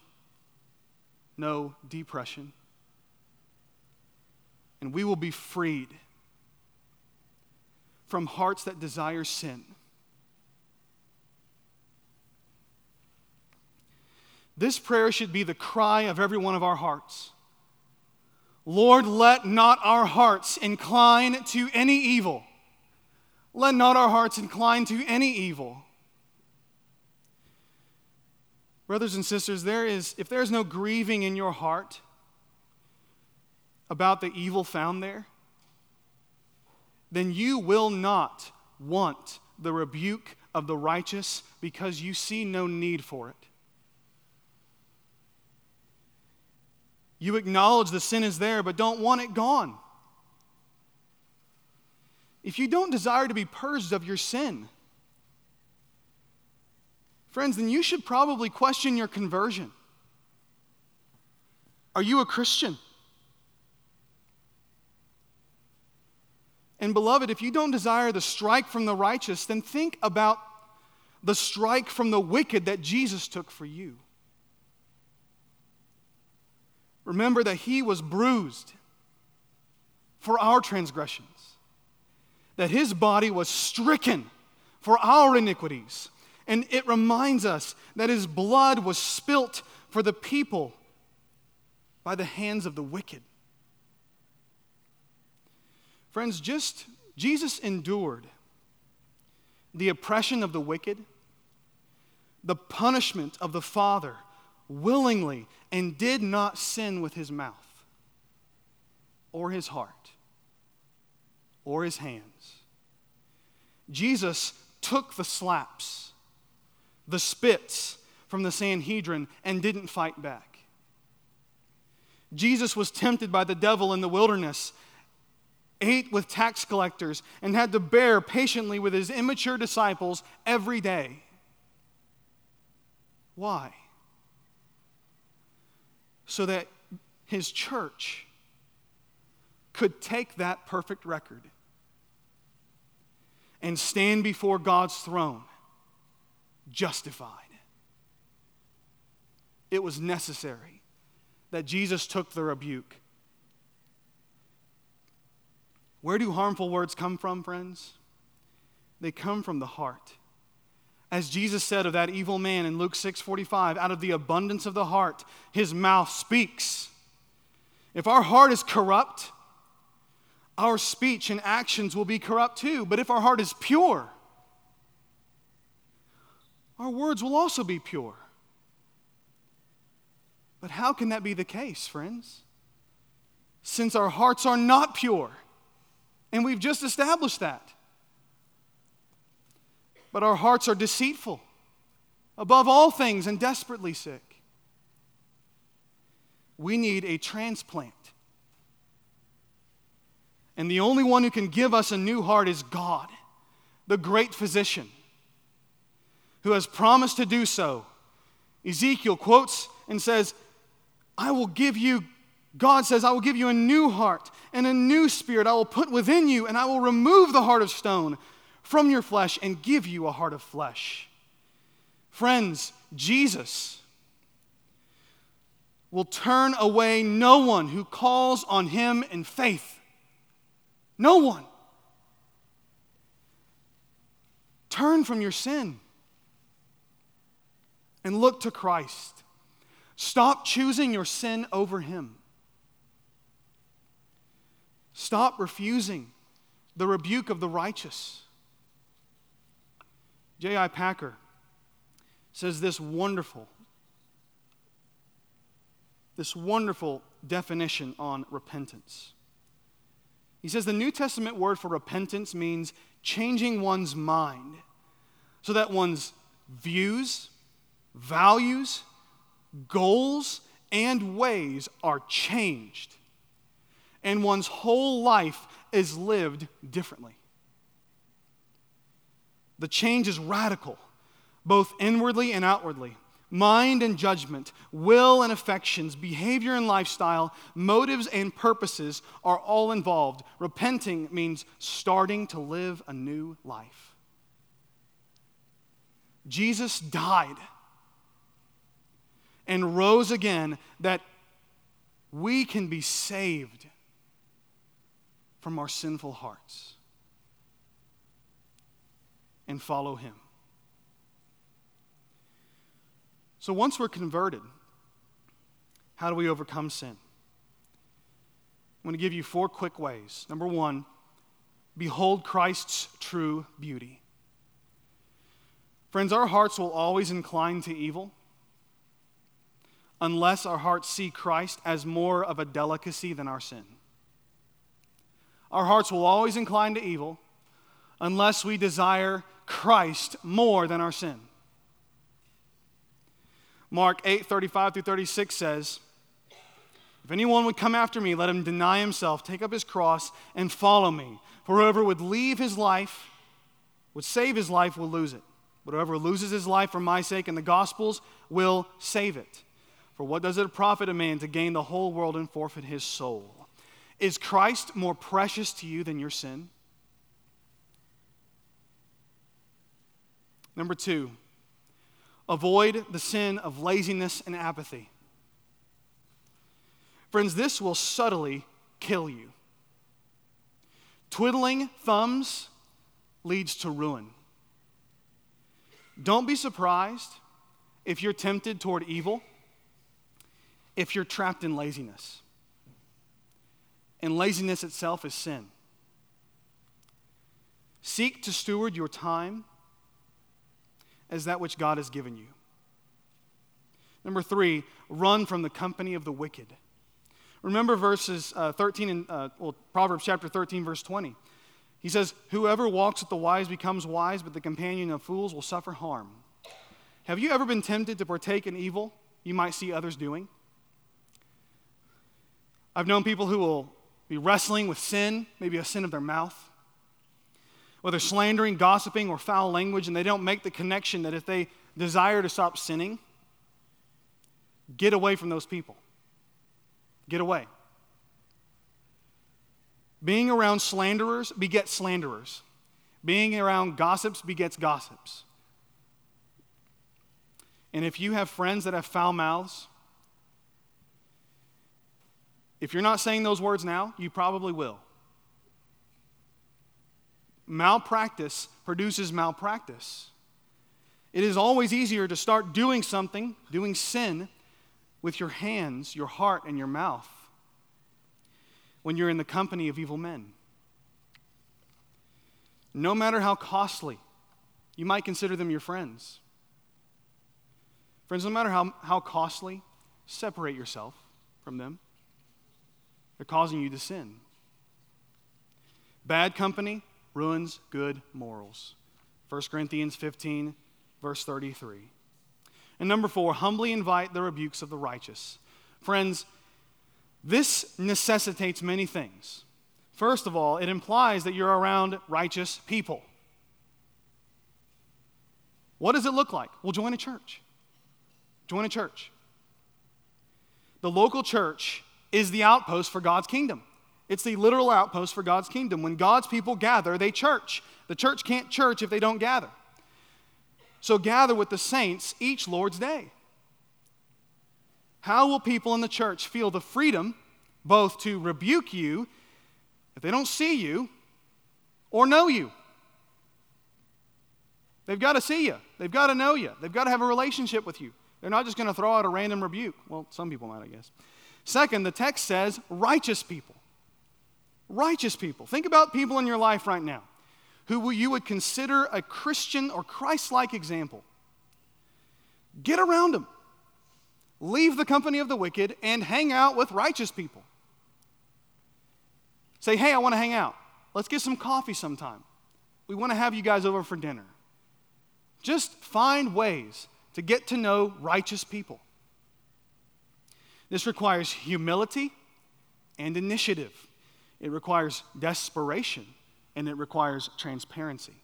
no depression. And we will be freed from hearts that desire sin. This prayer should be the cry of every one of our hearts. Lord, let not our hearts incline to any evil. Let not our hearts incline to any evil. Brothers and sisters, there is, if there is no grieving in your heart about the evil found there, then you will not want the rebuke of the righteous because you see no need for it. You acknowledge the sin is there, but don't want it gone. If you don't desire to be purged of your sin, friends, then you should probably question your conversion. Are you a Christian? And beloved, if you don't desire the strike from the righteous, then think about the strike from the wicked that Jesus took for you. Remember that he was bruised for our transgressions, that his body was stricken for our iniquities. And it reminds us that his blood was spilt for the people by the hands of the wicked. Friends, just Jesus endured the oppression of the wicked, the punishment of the Father willingly and did not sin with his mouth or his heart or his hands. Jesus took the slaps, the spits from the Sanhedrin and didn't fight back. Jesus was tempted by the devil in the wilderness, ate with tax collectors, and had to bear patiently with his immature disciples every day. Why? so that his church could take that perfect record and stand before God's throne justified. It was necessary that Jesus took the rebuke. Where do harmful words come from, friends? They come from the heart. As Jesus said of that evil man in Luke 6:45, out of the abundance of the heart, his mouth speaks. If our heart is corrupt, our speech and actions will be corrupt too. But if our heart is pure, our words will also be pure. But how can that be the case, friends? Since our hearts are not pure, and we've just established that but our hearts are deceitful above all things and desperately sick. We need a transplant. And the only one who can give us a new heart is God, the great physician, who has promised to do so. Ezekiel quotes and says, I will give you, God says, I will give you a new heart and a new spirit I will put within you, and I will remove the heart of stone from your flesh and give you a heart of flesh. Friends, Jesus will turn away no one who calls on him in faith. No one. Turn from your sin and look to Christ. Stop choosing your sin over him. Stop refusing the rebuke of the righteous. J.I. Packer says this wonderful, this wonderful definition on repentance. He says the New Testament word for repentance means changing one's mind so that one's views, values, goals, and ways are changed, and one's whole life is lived differently. The change is radical, both inwardly and outwardly. mind and judgment, will and affections, behavior and lifestyle, motives and purposes are all involved. Repenting means starting to live a new life. Jesus died and rose again that we can be saved from our sinful hearts and follow him. So once we're converted, how do we overcome sin? I'm going to give you four quick ways. Number one, behold Christ's true beauty. Friends, our hearts will always incline to evil unless our hearts see Christ as more of a delicacy than our sin. Our hearts will always incline to evil unless we desire Christ more than our sin. Mark 8 35 through 36 says, If anyone would come after me, let him deny himself, take up his cross, and follow me. For whoever would leave his life, would save his life, will lose it. But whoever loses his life for my sake and the gospel's will save it. For what does it profit a man to gain the whole world and forfeit his soul? Is Christ more precious to you than your sin? Number two, Avoid the sin of laziness and apathy. Friends, this will subtly kill you. Twiddling thumbs leads to ruin. Don't be surprised if you're tempted toward evil, if you're trapped in laziness. And laziness itself is sin. Seek to steward your time as that which God has given you. Number three, run from the company of the wicked. Remember verses uh, 13 and, uh, well, Proverbs chapter 13, verse 20. He says, Whoever walks with the wise becomes wise, but the companion of fools will suffer harm. Have you ever been tempted to partake in evil you might see others doing? I've known people who will be wrestling with sin, maybe a sin of their mouth whether slandering, gossiping, or foul language, and they don't make the connection that if they desire to stop sinning, get away from those people. Get away. Being around slanderers begets slanderers. Being around gossips begets gossips. And if you have friends that have foul mouths, if you're not saying those words now, you probably will malpractice produces malpractice. It is always easier to start doing something, doing sin, with your hands, your heart, and your mouth when you're in the company of evil men. No matter how costly, you might consider them your friends. Friends, no matter how, how costly, separate yourself from them. They're causing you to sin. Bad company, ruins good morals. 1 Corinthians 15, verse 33. And number four, humbly invite the rebukes of the righteous. Friends, this necessitates many things. First of all, it implies that you're around righteous people. What does it look like? Well, join a church. Join a church. The local church is the outpost for God's kingdom. It's the literal outpost for God's kingdom. When God's people gather, they church. The church can't church if they don't gather. So gather with the saints each Lord's day. How will people in the church feel the freedom both to rebuke you if they don't see you or know you? They've got to see you, they've got to know you, they've got to have a relationship with you. They're not just going to throw out a random rebuke. Well, some people might, I guess. Second, the text says righteous people righteous people. Think about people in your life right now who you would consider a Christian or Christ like example. Get around them. Leave the company of the wicked and hang out with righteous people. Say, hey, I want to hang out. Let's get some coffee sometime. We want to have you guys over for dinner. Just find ways to get to know righteous people. This requires humility and initiative. It requires desperation and it requires transparency.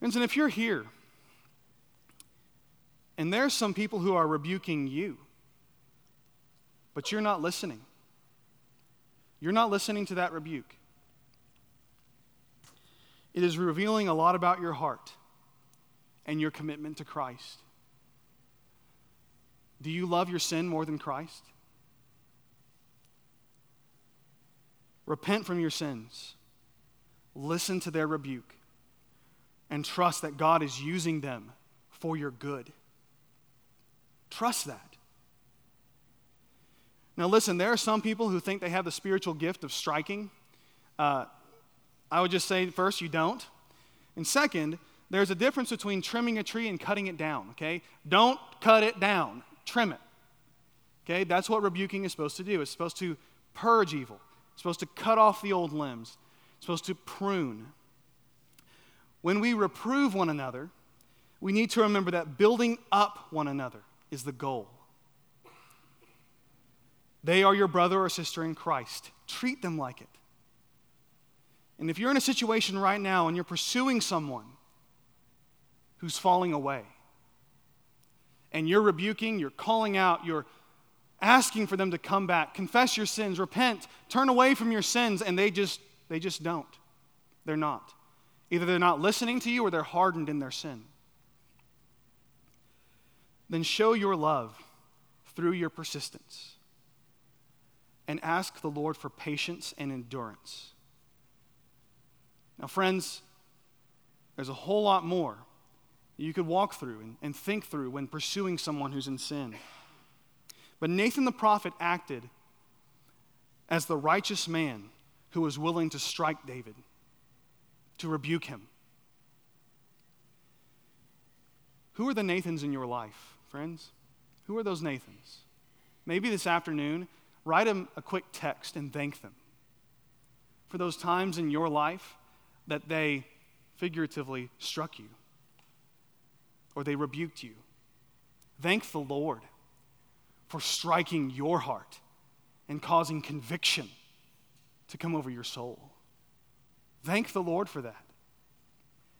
And if you're here And there's some people who are rebuking you, but you're not listening. You're not listening to that rebuke. It is revealing a lot about your heart and your commitment to Christ. Do you love your sin more than Christ? Repent from your sins. Listen to their rebuke and trust that God is using them for your good. Trust that. Now, listen, there are some people who think they have the spiritual gift of striking. Uh, I would just say, first, you don't. And second, there's a difference between trimming a tree and cutting it down, okay? Don't cut it down, trim it. Okay? That's what rebuking is supposed to do. It's supposed to purge evil, it's supposed to cut off the old limbs, it's supposed to prune. When we reprove one another, we need to remember that building up one another is the goal. They are your brother or sister in Christ. Treat them like it. And if you're in a situation right now and you're pursuing someone who's falling away, and you're rebuking, you're calling out, you're asking for them to come back, confess your sins, repent, turn away from your sins, and they just they just don't. They're not. Either they're not listening to you or they're hardened in their sin. Then show your love through your persistence and ask the Lord for patience and endurance. Now, friends, there's a whole lot more you could walk through and, and think through when pursuing someone who's in sin. But Nathan the prophet acted as the righteous man who was willing to strike David, to rebuke him. Who are the Nathans in your life, friends? Who are those Nathans? Maybe this afternoon, write them a quick text and thank them for those times in your life that they figuratively struck you or they rebuked you. Thank the Lord for striking your heart and causing conviction to come over your soul. Thank the Lord for that.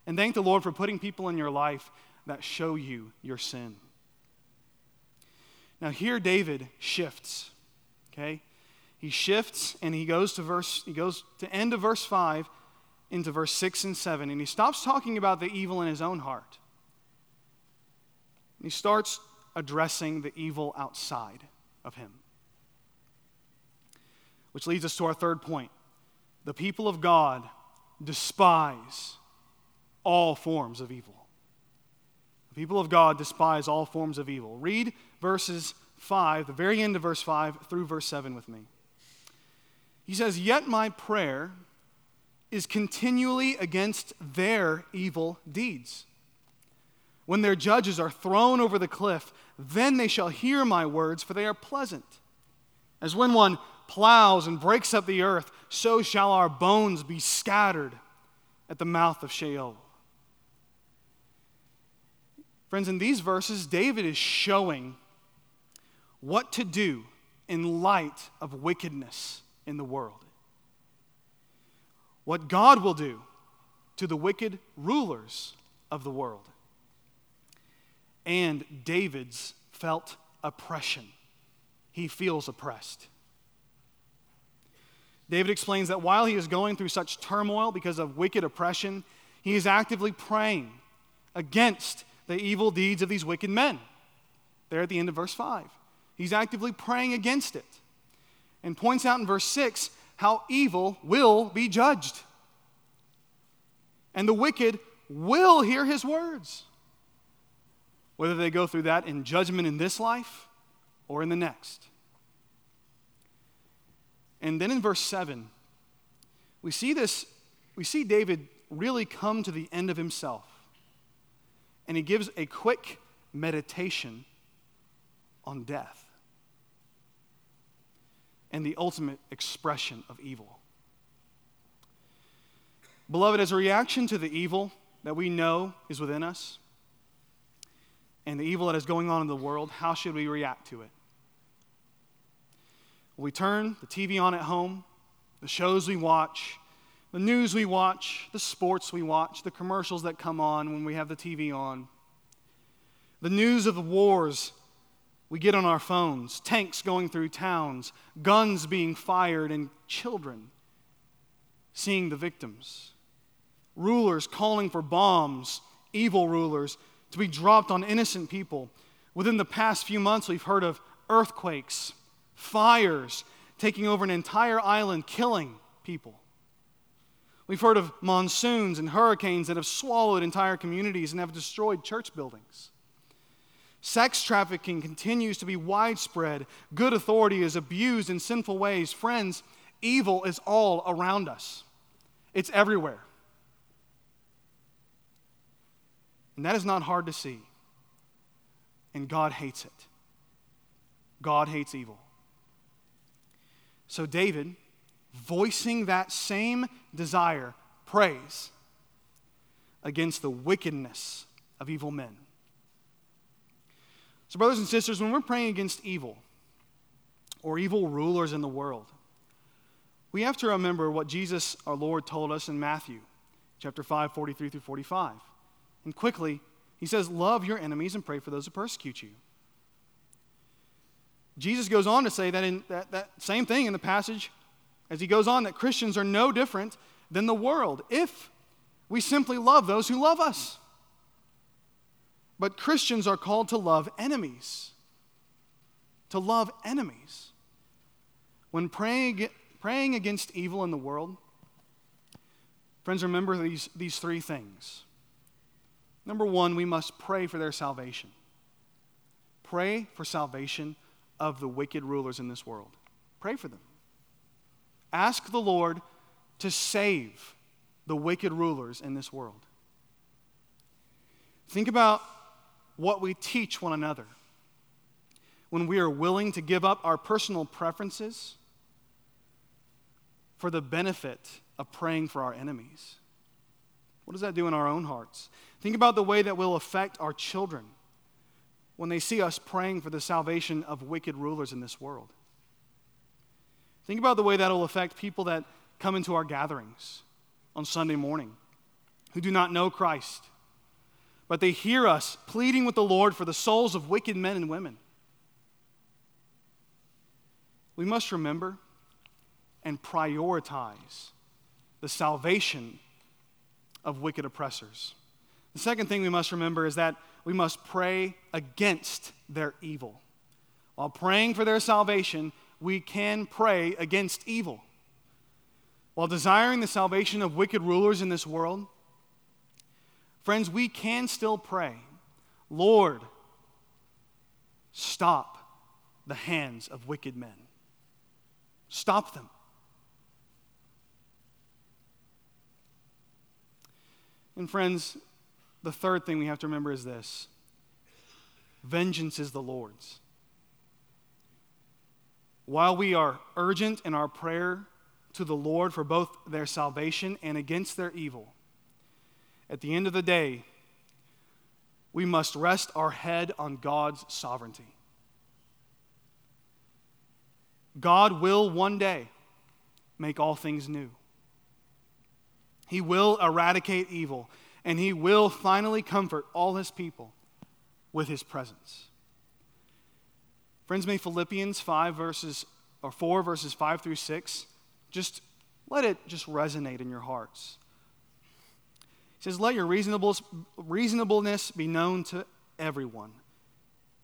And thank the Lord for putting people in your life that show you your sin. Now here David shifts. Okay? He shifts and he goes to verse he goes to end of verse 5 into verse 6 and 7 and he stops talking about the evil in his own heart. And he starts addressing the evil outside of him. Which leads us to our third point. The people of God despise all forms of evil. The people of God despise all forms of evil. Read verses 5, the very end of verse 5 through verse 7 with me. He says, Yet my prayer is continually against their evil deeds. When their judges are thrown over the cliff, then they shall hear my words, for they are pleasant. As when one plows and breaks up the earth, so shall our bones be scattered at the mouth of Sheol. Friends, in these verses, David is showing what to do in light of wickedness in the world. What God will do to the wicked rulers of the world and David's felt oppression. He feels oppressed. David explains that while he is going through such turmoil because of wicked oppression, he is actively praying against the evil deeds of these wicked men. There at the end of verse 5. He's actively praying against it and points out in verse 6 how evil will be judged. And the wicked will hear his words whether they go through that in judgment in this life or in the next. And then in verse 7, we see this, we see David really come to the end of himself. And he gives a quick meditation on death and the ultimate expression of evil. Beloved, as a reaction to the evil that we know is within us, and the evil that is going on in the world, how should we react to it? We turn the TV on at home, the shows we watch, the news we watch, the sports we watch, the commercials that come on when we have the TV on. The news of the wars we get on our phones, tanks going through towns, guns being fired, and children seeing the victims. Rulers calling for bombs, evil rulers, to be dropped on innocent people. Within the past few months, we've heard of earthquakes, fires taking over an entire island, killing people. We've heard of monsoons and hurricanes that have swallowed entire communities and have destroyed church buildings. Sex trafficking continues to be widespread. Good authority is abused in sinful ways. Friends, evil is all around us, it's everywhere. And that is not hard to see. And God hates it. God hates evil. So, David, voicing that same desire, prays against the wickedness of evil men. So, brothers and sisters, when we're praying against evil or evil rulers in the world, we have to remember what Jesus, our Lord, told us in Matthew chapter 5, 43 through 45. And quickly, he says, Love your enemies and pray for those who persecute you. Jesus goes on to say that in that, that same thing in the passage as he goes on that Christians are no different than the world if we simply love those who love us. But Christians are called to love enemies. To love enemies. When praying, praying against evil in the world, friends, remember these, these three things. Number one, we must pray for their salvation. Pray for salvation of the wicked rulers in this world. Pray for them. Ask the Lord to save the wicked rulers in this world. Think about what we teach one another. When we are willing to give up our personal preferences for the benefit of praying for our enemies. What does that do in our own hearts? Think about the way that will affect our children when they see us praying for the salvation of wicked rulers in this world. Think about the way that will affect people that come into our gatherings on Sunday morning who do not know Christ but they hear us pleading with the Lord for the souls of wicked men and women. We must remember and prioritize the salvation of wicked oppressors. The second thing we must remember is that we must pray against their evil. While praying for their salvation, we can pray against evil. While desiring the salvation of wicked rulers in this world, Friends, we can still pray, Lord, stop the hands of wicked men. Stop them. And, friends, the third thing we have to remember is this vengeance is the Lord's. While we are urgent in our prayer to the Lord for both their salvation and against their evil, at the end of the day, we must rest our head on God's sovereignty. God will one day make all things new. He will eradicate evil, and He will finally comfort all His people with His presence. Friends, may Philippians 5 verses, or 4 verses 5 through 6, just let it just resonate in your hearts He says, Let your reasonableness be known to everyone.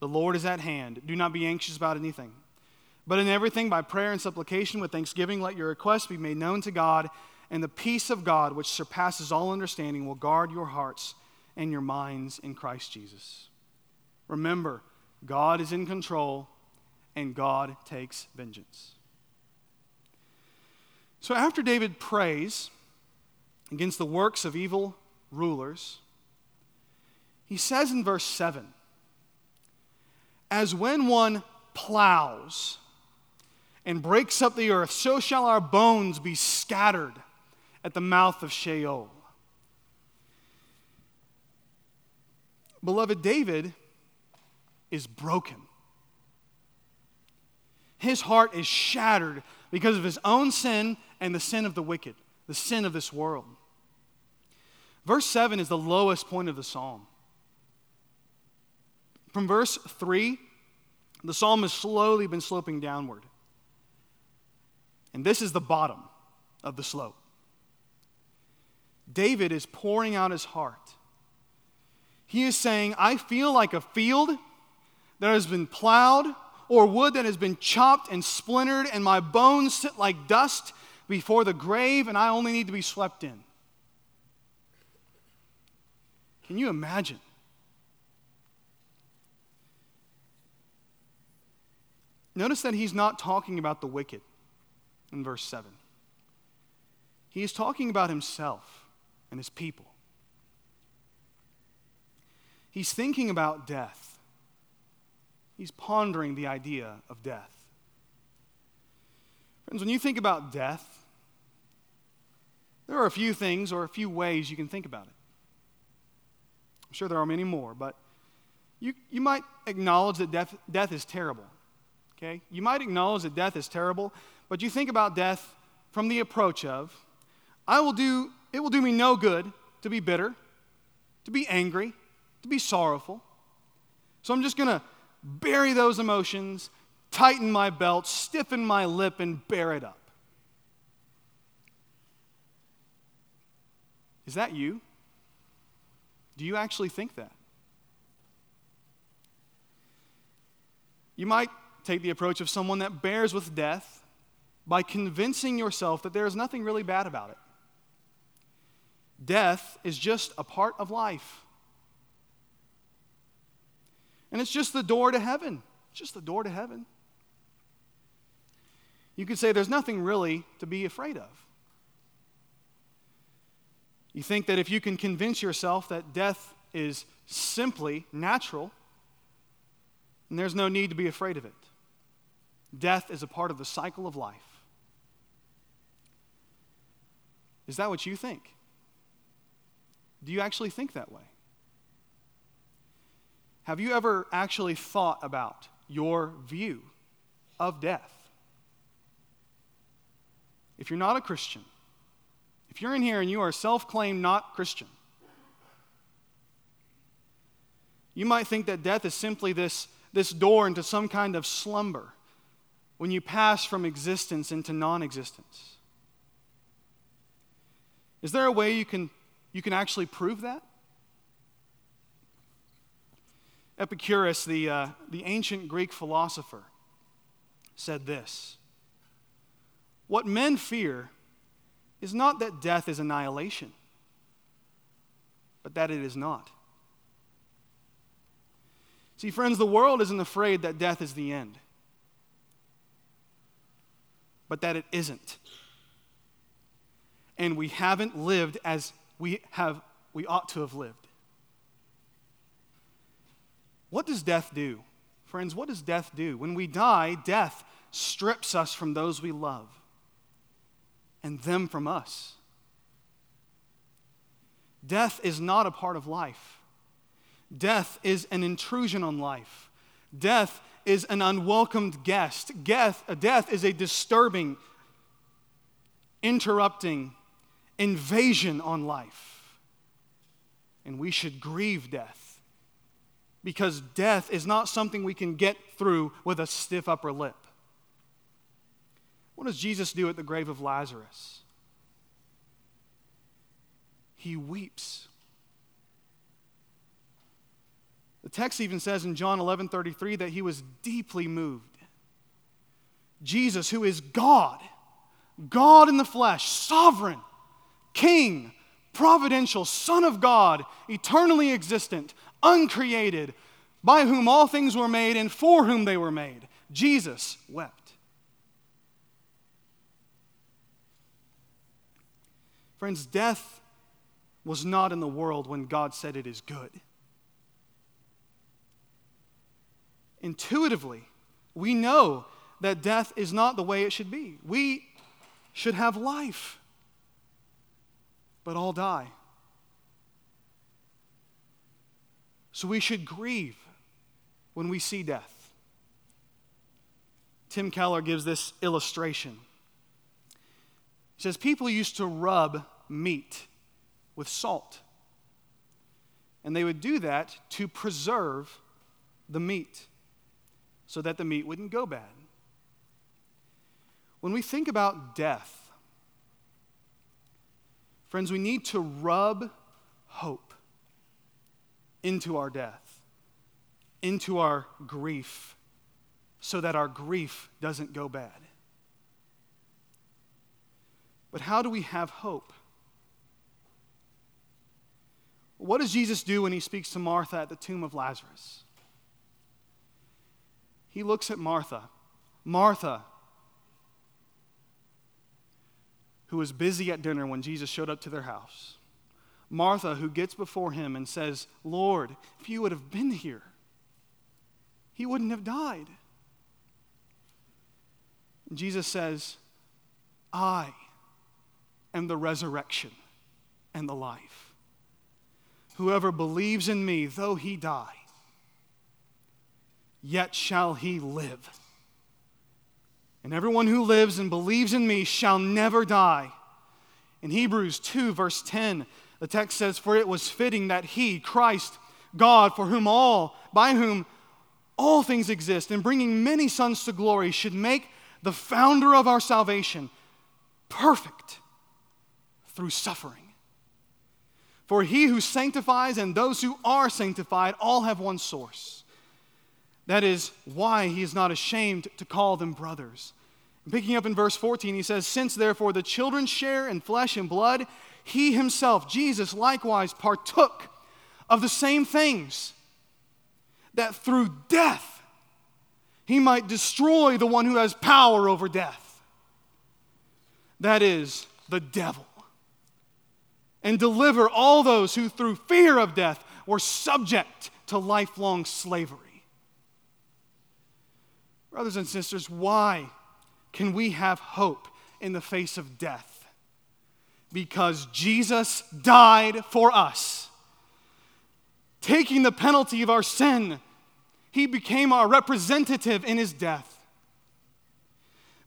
The Lord is at hand. Do not be anxious about anything. But in everything, by prayer and supplication with thanksgiving, let your requests be made known to God, and the peace of God, which surpasses all understanding, will guard your hearts and your minds in Christ Jesus. Remember, God is in control, and God takes vengeance. So after David prays against the works of evil rulers, he says in verse 7 As when one plows and breaks up the earth, so shall our bones be scattered at the mouth of Sheol. Beloved, David is broken. His heart is shattered because of his own sin and the sin of the wicked, the sin of this world. Verse 7 is the lowest point of the psalm. From verse 3, the psalm has slowly been sloping downward. And this is the bottom of the slope. David is pouring out his heart. He is saying, I feel like a field that has been plowed or wood that has been chopped and splintered, and my bones sit like dust before the grave, and I only need to be swept in. Can you imagine? Notice that he's not talking about the wicked in verse 7. He is talking about himself and his people. He's thinking about death. He's pondering the idea of death. Friends, when you think about death, there are a few things or a few ways you can think about it. I'm sure there are many more, but you, you might acknowledge that death, death is terrible. Okay? You might acknowledge that death is terrible, but you think about death from the approach of, I will do, it will do me no good to be bitter, to be angry, to be sorrowful. So I'm just going to bury those emotions, tighten my belt, stiffen my lip, and bear it up. Is that you? Do you actually think that? You might take the approach of someone that bears with death by convincing yourself that there is nothing really bad about it. Death is just a part of life. And it's just the door to heaven. Just the door to heaven. You could say there's nothing really to be afraid of. You think that if you can convince yourself that death is simply natural, then there's no need to be afraid of it. Death is a part of the cycle of life. Is that what you think? Do you actually think that way? Have you ever actually thought about your view of death? If you're not a Christian, if you're in here and you are self claimed not Christian, you might think that death is simply this, this door into some kind of slumber when you pass from existence into non existence. Is there a way you can, you can actually prove that? Epicurus, the, uh, the ancient Greek philosopher, said this What men fear is not that death is annihilation, but that it is not. See, friends, the world isn't afraid that death is the end, but that it isn't. And we haven't lived as we, have, we ought to have lived. What does death do? Friends, what does death do? When we die, death strips us from those we love and them from us. Death is not a part of life. Death is an intrusion on life. Death is an unwelcomed guest. Death, death is a disturbing, interrupting invasion on life. And we should grieve death because death is not something we can get through with a stiff upper lip. What does Jesus do at the grave of Lazarus? He weeps. The text even says in John 11 33 that he was deeply moved. Jesus, who is God, God in the flesh, sovereign, King, providential, Son of God, eternally existent, uncreated, by whom all things were made and for whom they were made. Jesus wept. Friends, death was not in the world when God said it is good. Intuitively, we know that death is not the way it should be. We should have life, but all die. So we should grieve when we see death. Tim Keller gives this illustration. He says, People used to rub meat with salt. And they would do that to preserve the meat so that the meat wouldn't go bad. When we think about death, friends, we need to rub hope into our death, into our grief, so that our grief doesn't go bad. But how do we have hope? What does Jesus do when he speaks to Martha at the tomb of Lazarus? He looks at Martha. Martha, who was busy at dinner when Jesus showed up to their house. Martha, who gets before him and says, Lord, if you would have been here, he wouldn't have died. And Jesus says, I am the resurrection and the life. Whoever believes in me, though he die, yet shall he live. And everyone who lives and believes in me shall never die. In Hebrews 2, verse 10, the text says, For it was fitting that he, Christ, God, for whom all, by whom all things exist, and bringing many sons to glory, should make the founder of our salvation perfect through suffering. For he who sanctifies and those who are sanctified all have one source. That is why he is not ashamed to call them brothers. Picking up in verse 14, he says, Since therefore the children share in flesh and blood, he himself, Jesus, likewise partook of the same things, that through death he might destroy the one who has power over death. That is, the devil. And deliver all those who, through fear of death, were subject to lifelong slavery. Brothers and sisters, why can we have hope in the face of death? Because Jesus died for us. Taking the penalty of our sin, he became our representative in his death.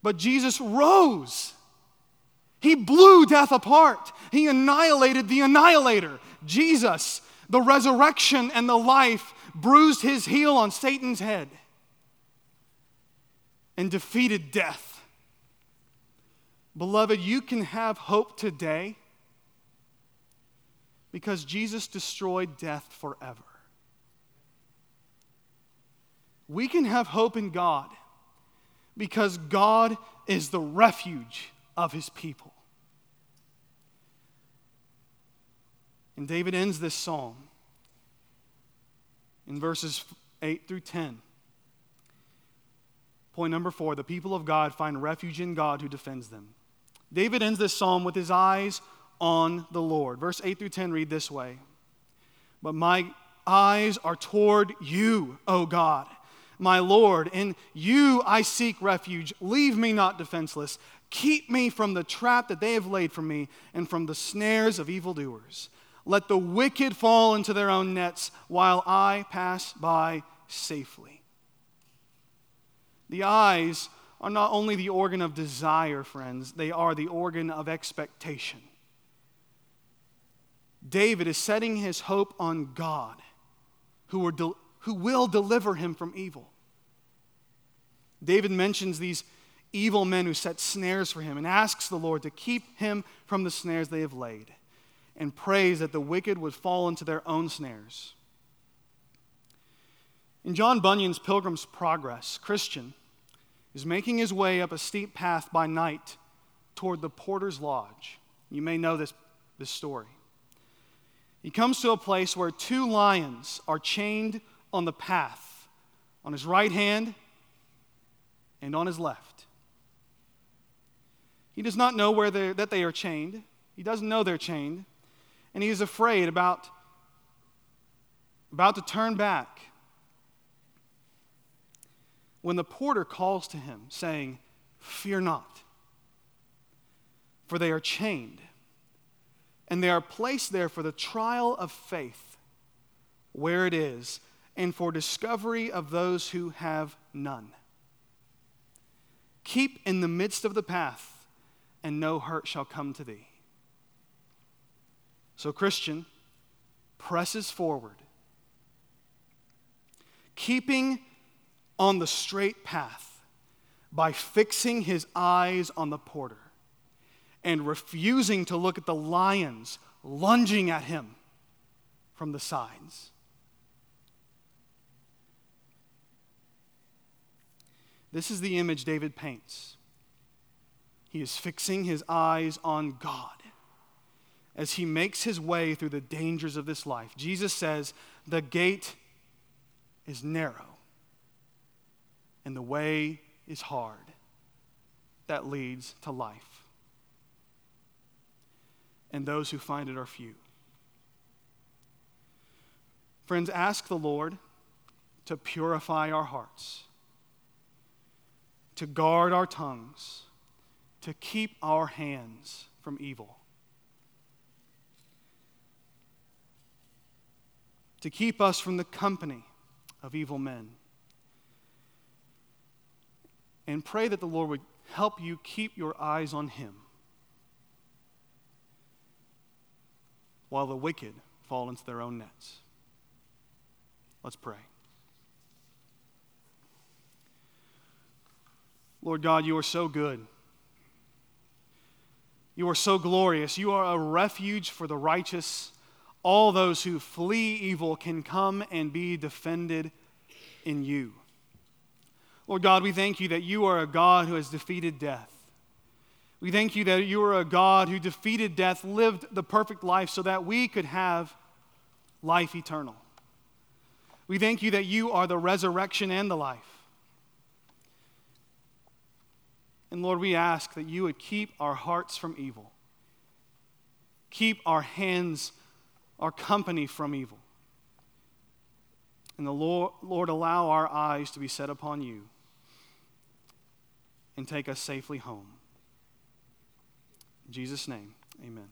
But Jesus rose. He blew death apart. He annihilated the annihilator. Jesus, the resurrection and the life, bruised his heel on Satan's head and defeated death. Beloved, you can have hope today because Jesus destroyed death forever. We can have hope in God because God is the refuge of his people. And David ends this psalm in verses 8 through 10. Point number four the people of God find refuge in God who defends them. David ends this psalm with his eyes on the Lord. Verse 8 through 10 read this way But my eyes are toward you, O God, my Lord. In you I seek refuge. Leave me not defenseless. Keep me from the trap that they have laid for me and from the snares of evildoers. Let the wicked fall into their own nets while I pass by safely. The eyes are not only the organ of desire, friends, they are the organ of expectation. David is setting his hope on God, who, who will deliver him from evil. David mentions these evil men who set snares for him and asks the Lord to keep him from the snares they have laid and prays that the wicked would fall into their own snares. In John Bunyan's Pilgrim's Progress, Christian is making his way up a steep path by night toward the porter's lodge. You may know this, this story. He comes to a place where two lions are chained on the path, on his right hand and on his left. He does not know where that they are chained. He doesn't know they're chained. And he is afraid about, about to turn back when the porter calls to him, saying, Fear not, for they are chained, and they are placed there for the trial of faith, where it is, and for discovery of those who have none. Keep in the midst of the path, and no hurt shall come to thee. So, Christian presses forward keeping on the straight path by fixing his eyes on the porter and refusing to look at the lions lunging at him from the sides. This is the image David paints. He is fixing his eyes on God as he makes his way through the dangers of this life. Jesus says, The gate is narrow, and the way is hard that leads to life. And those who find it are few. Friends, ask the Lord to purify our hearts, to guard our tongues, to keep our hands from evil. to keep us from the company of evil men. And pray that the Lord would help you keep your eyes on Him while the wicked fall into their own nets. Let's pray. Lord God, you are so good. You are so glorious. You are a refuge for the righteous all those who flee evil can come and be defended in you. Lord God, we thank you that you are a God who has defeated death. We thank you that you are a God who defeated death, lived the perfect life so that we could have life eternal. We thank you that you are the resurrection and the life. And Lord, we ask that you would keep our hearts from evil, keep our hands our company from evil. And the Lord, Lord, allow our eyes to be set upon you and take us safely home. In Jesus' name, amen.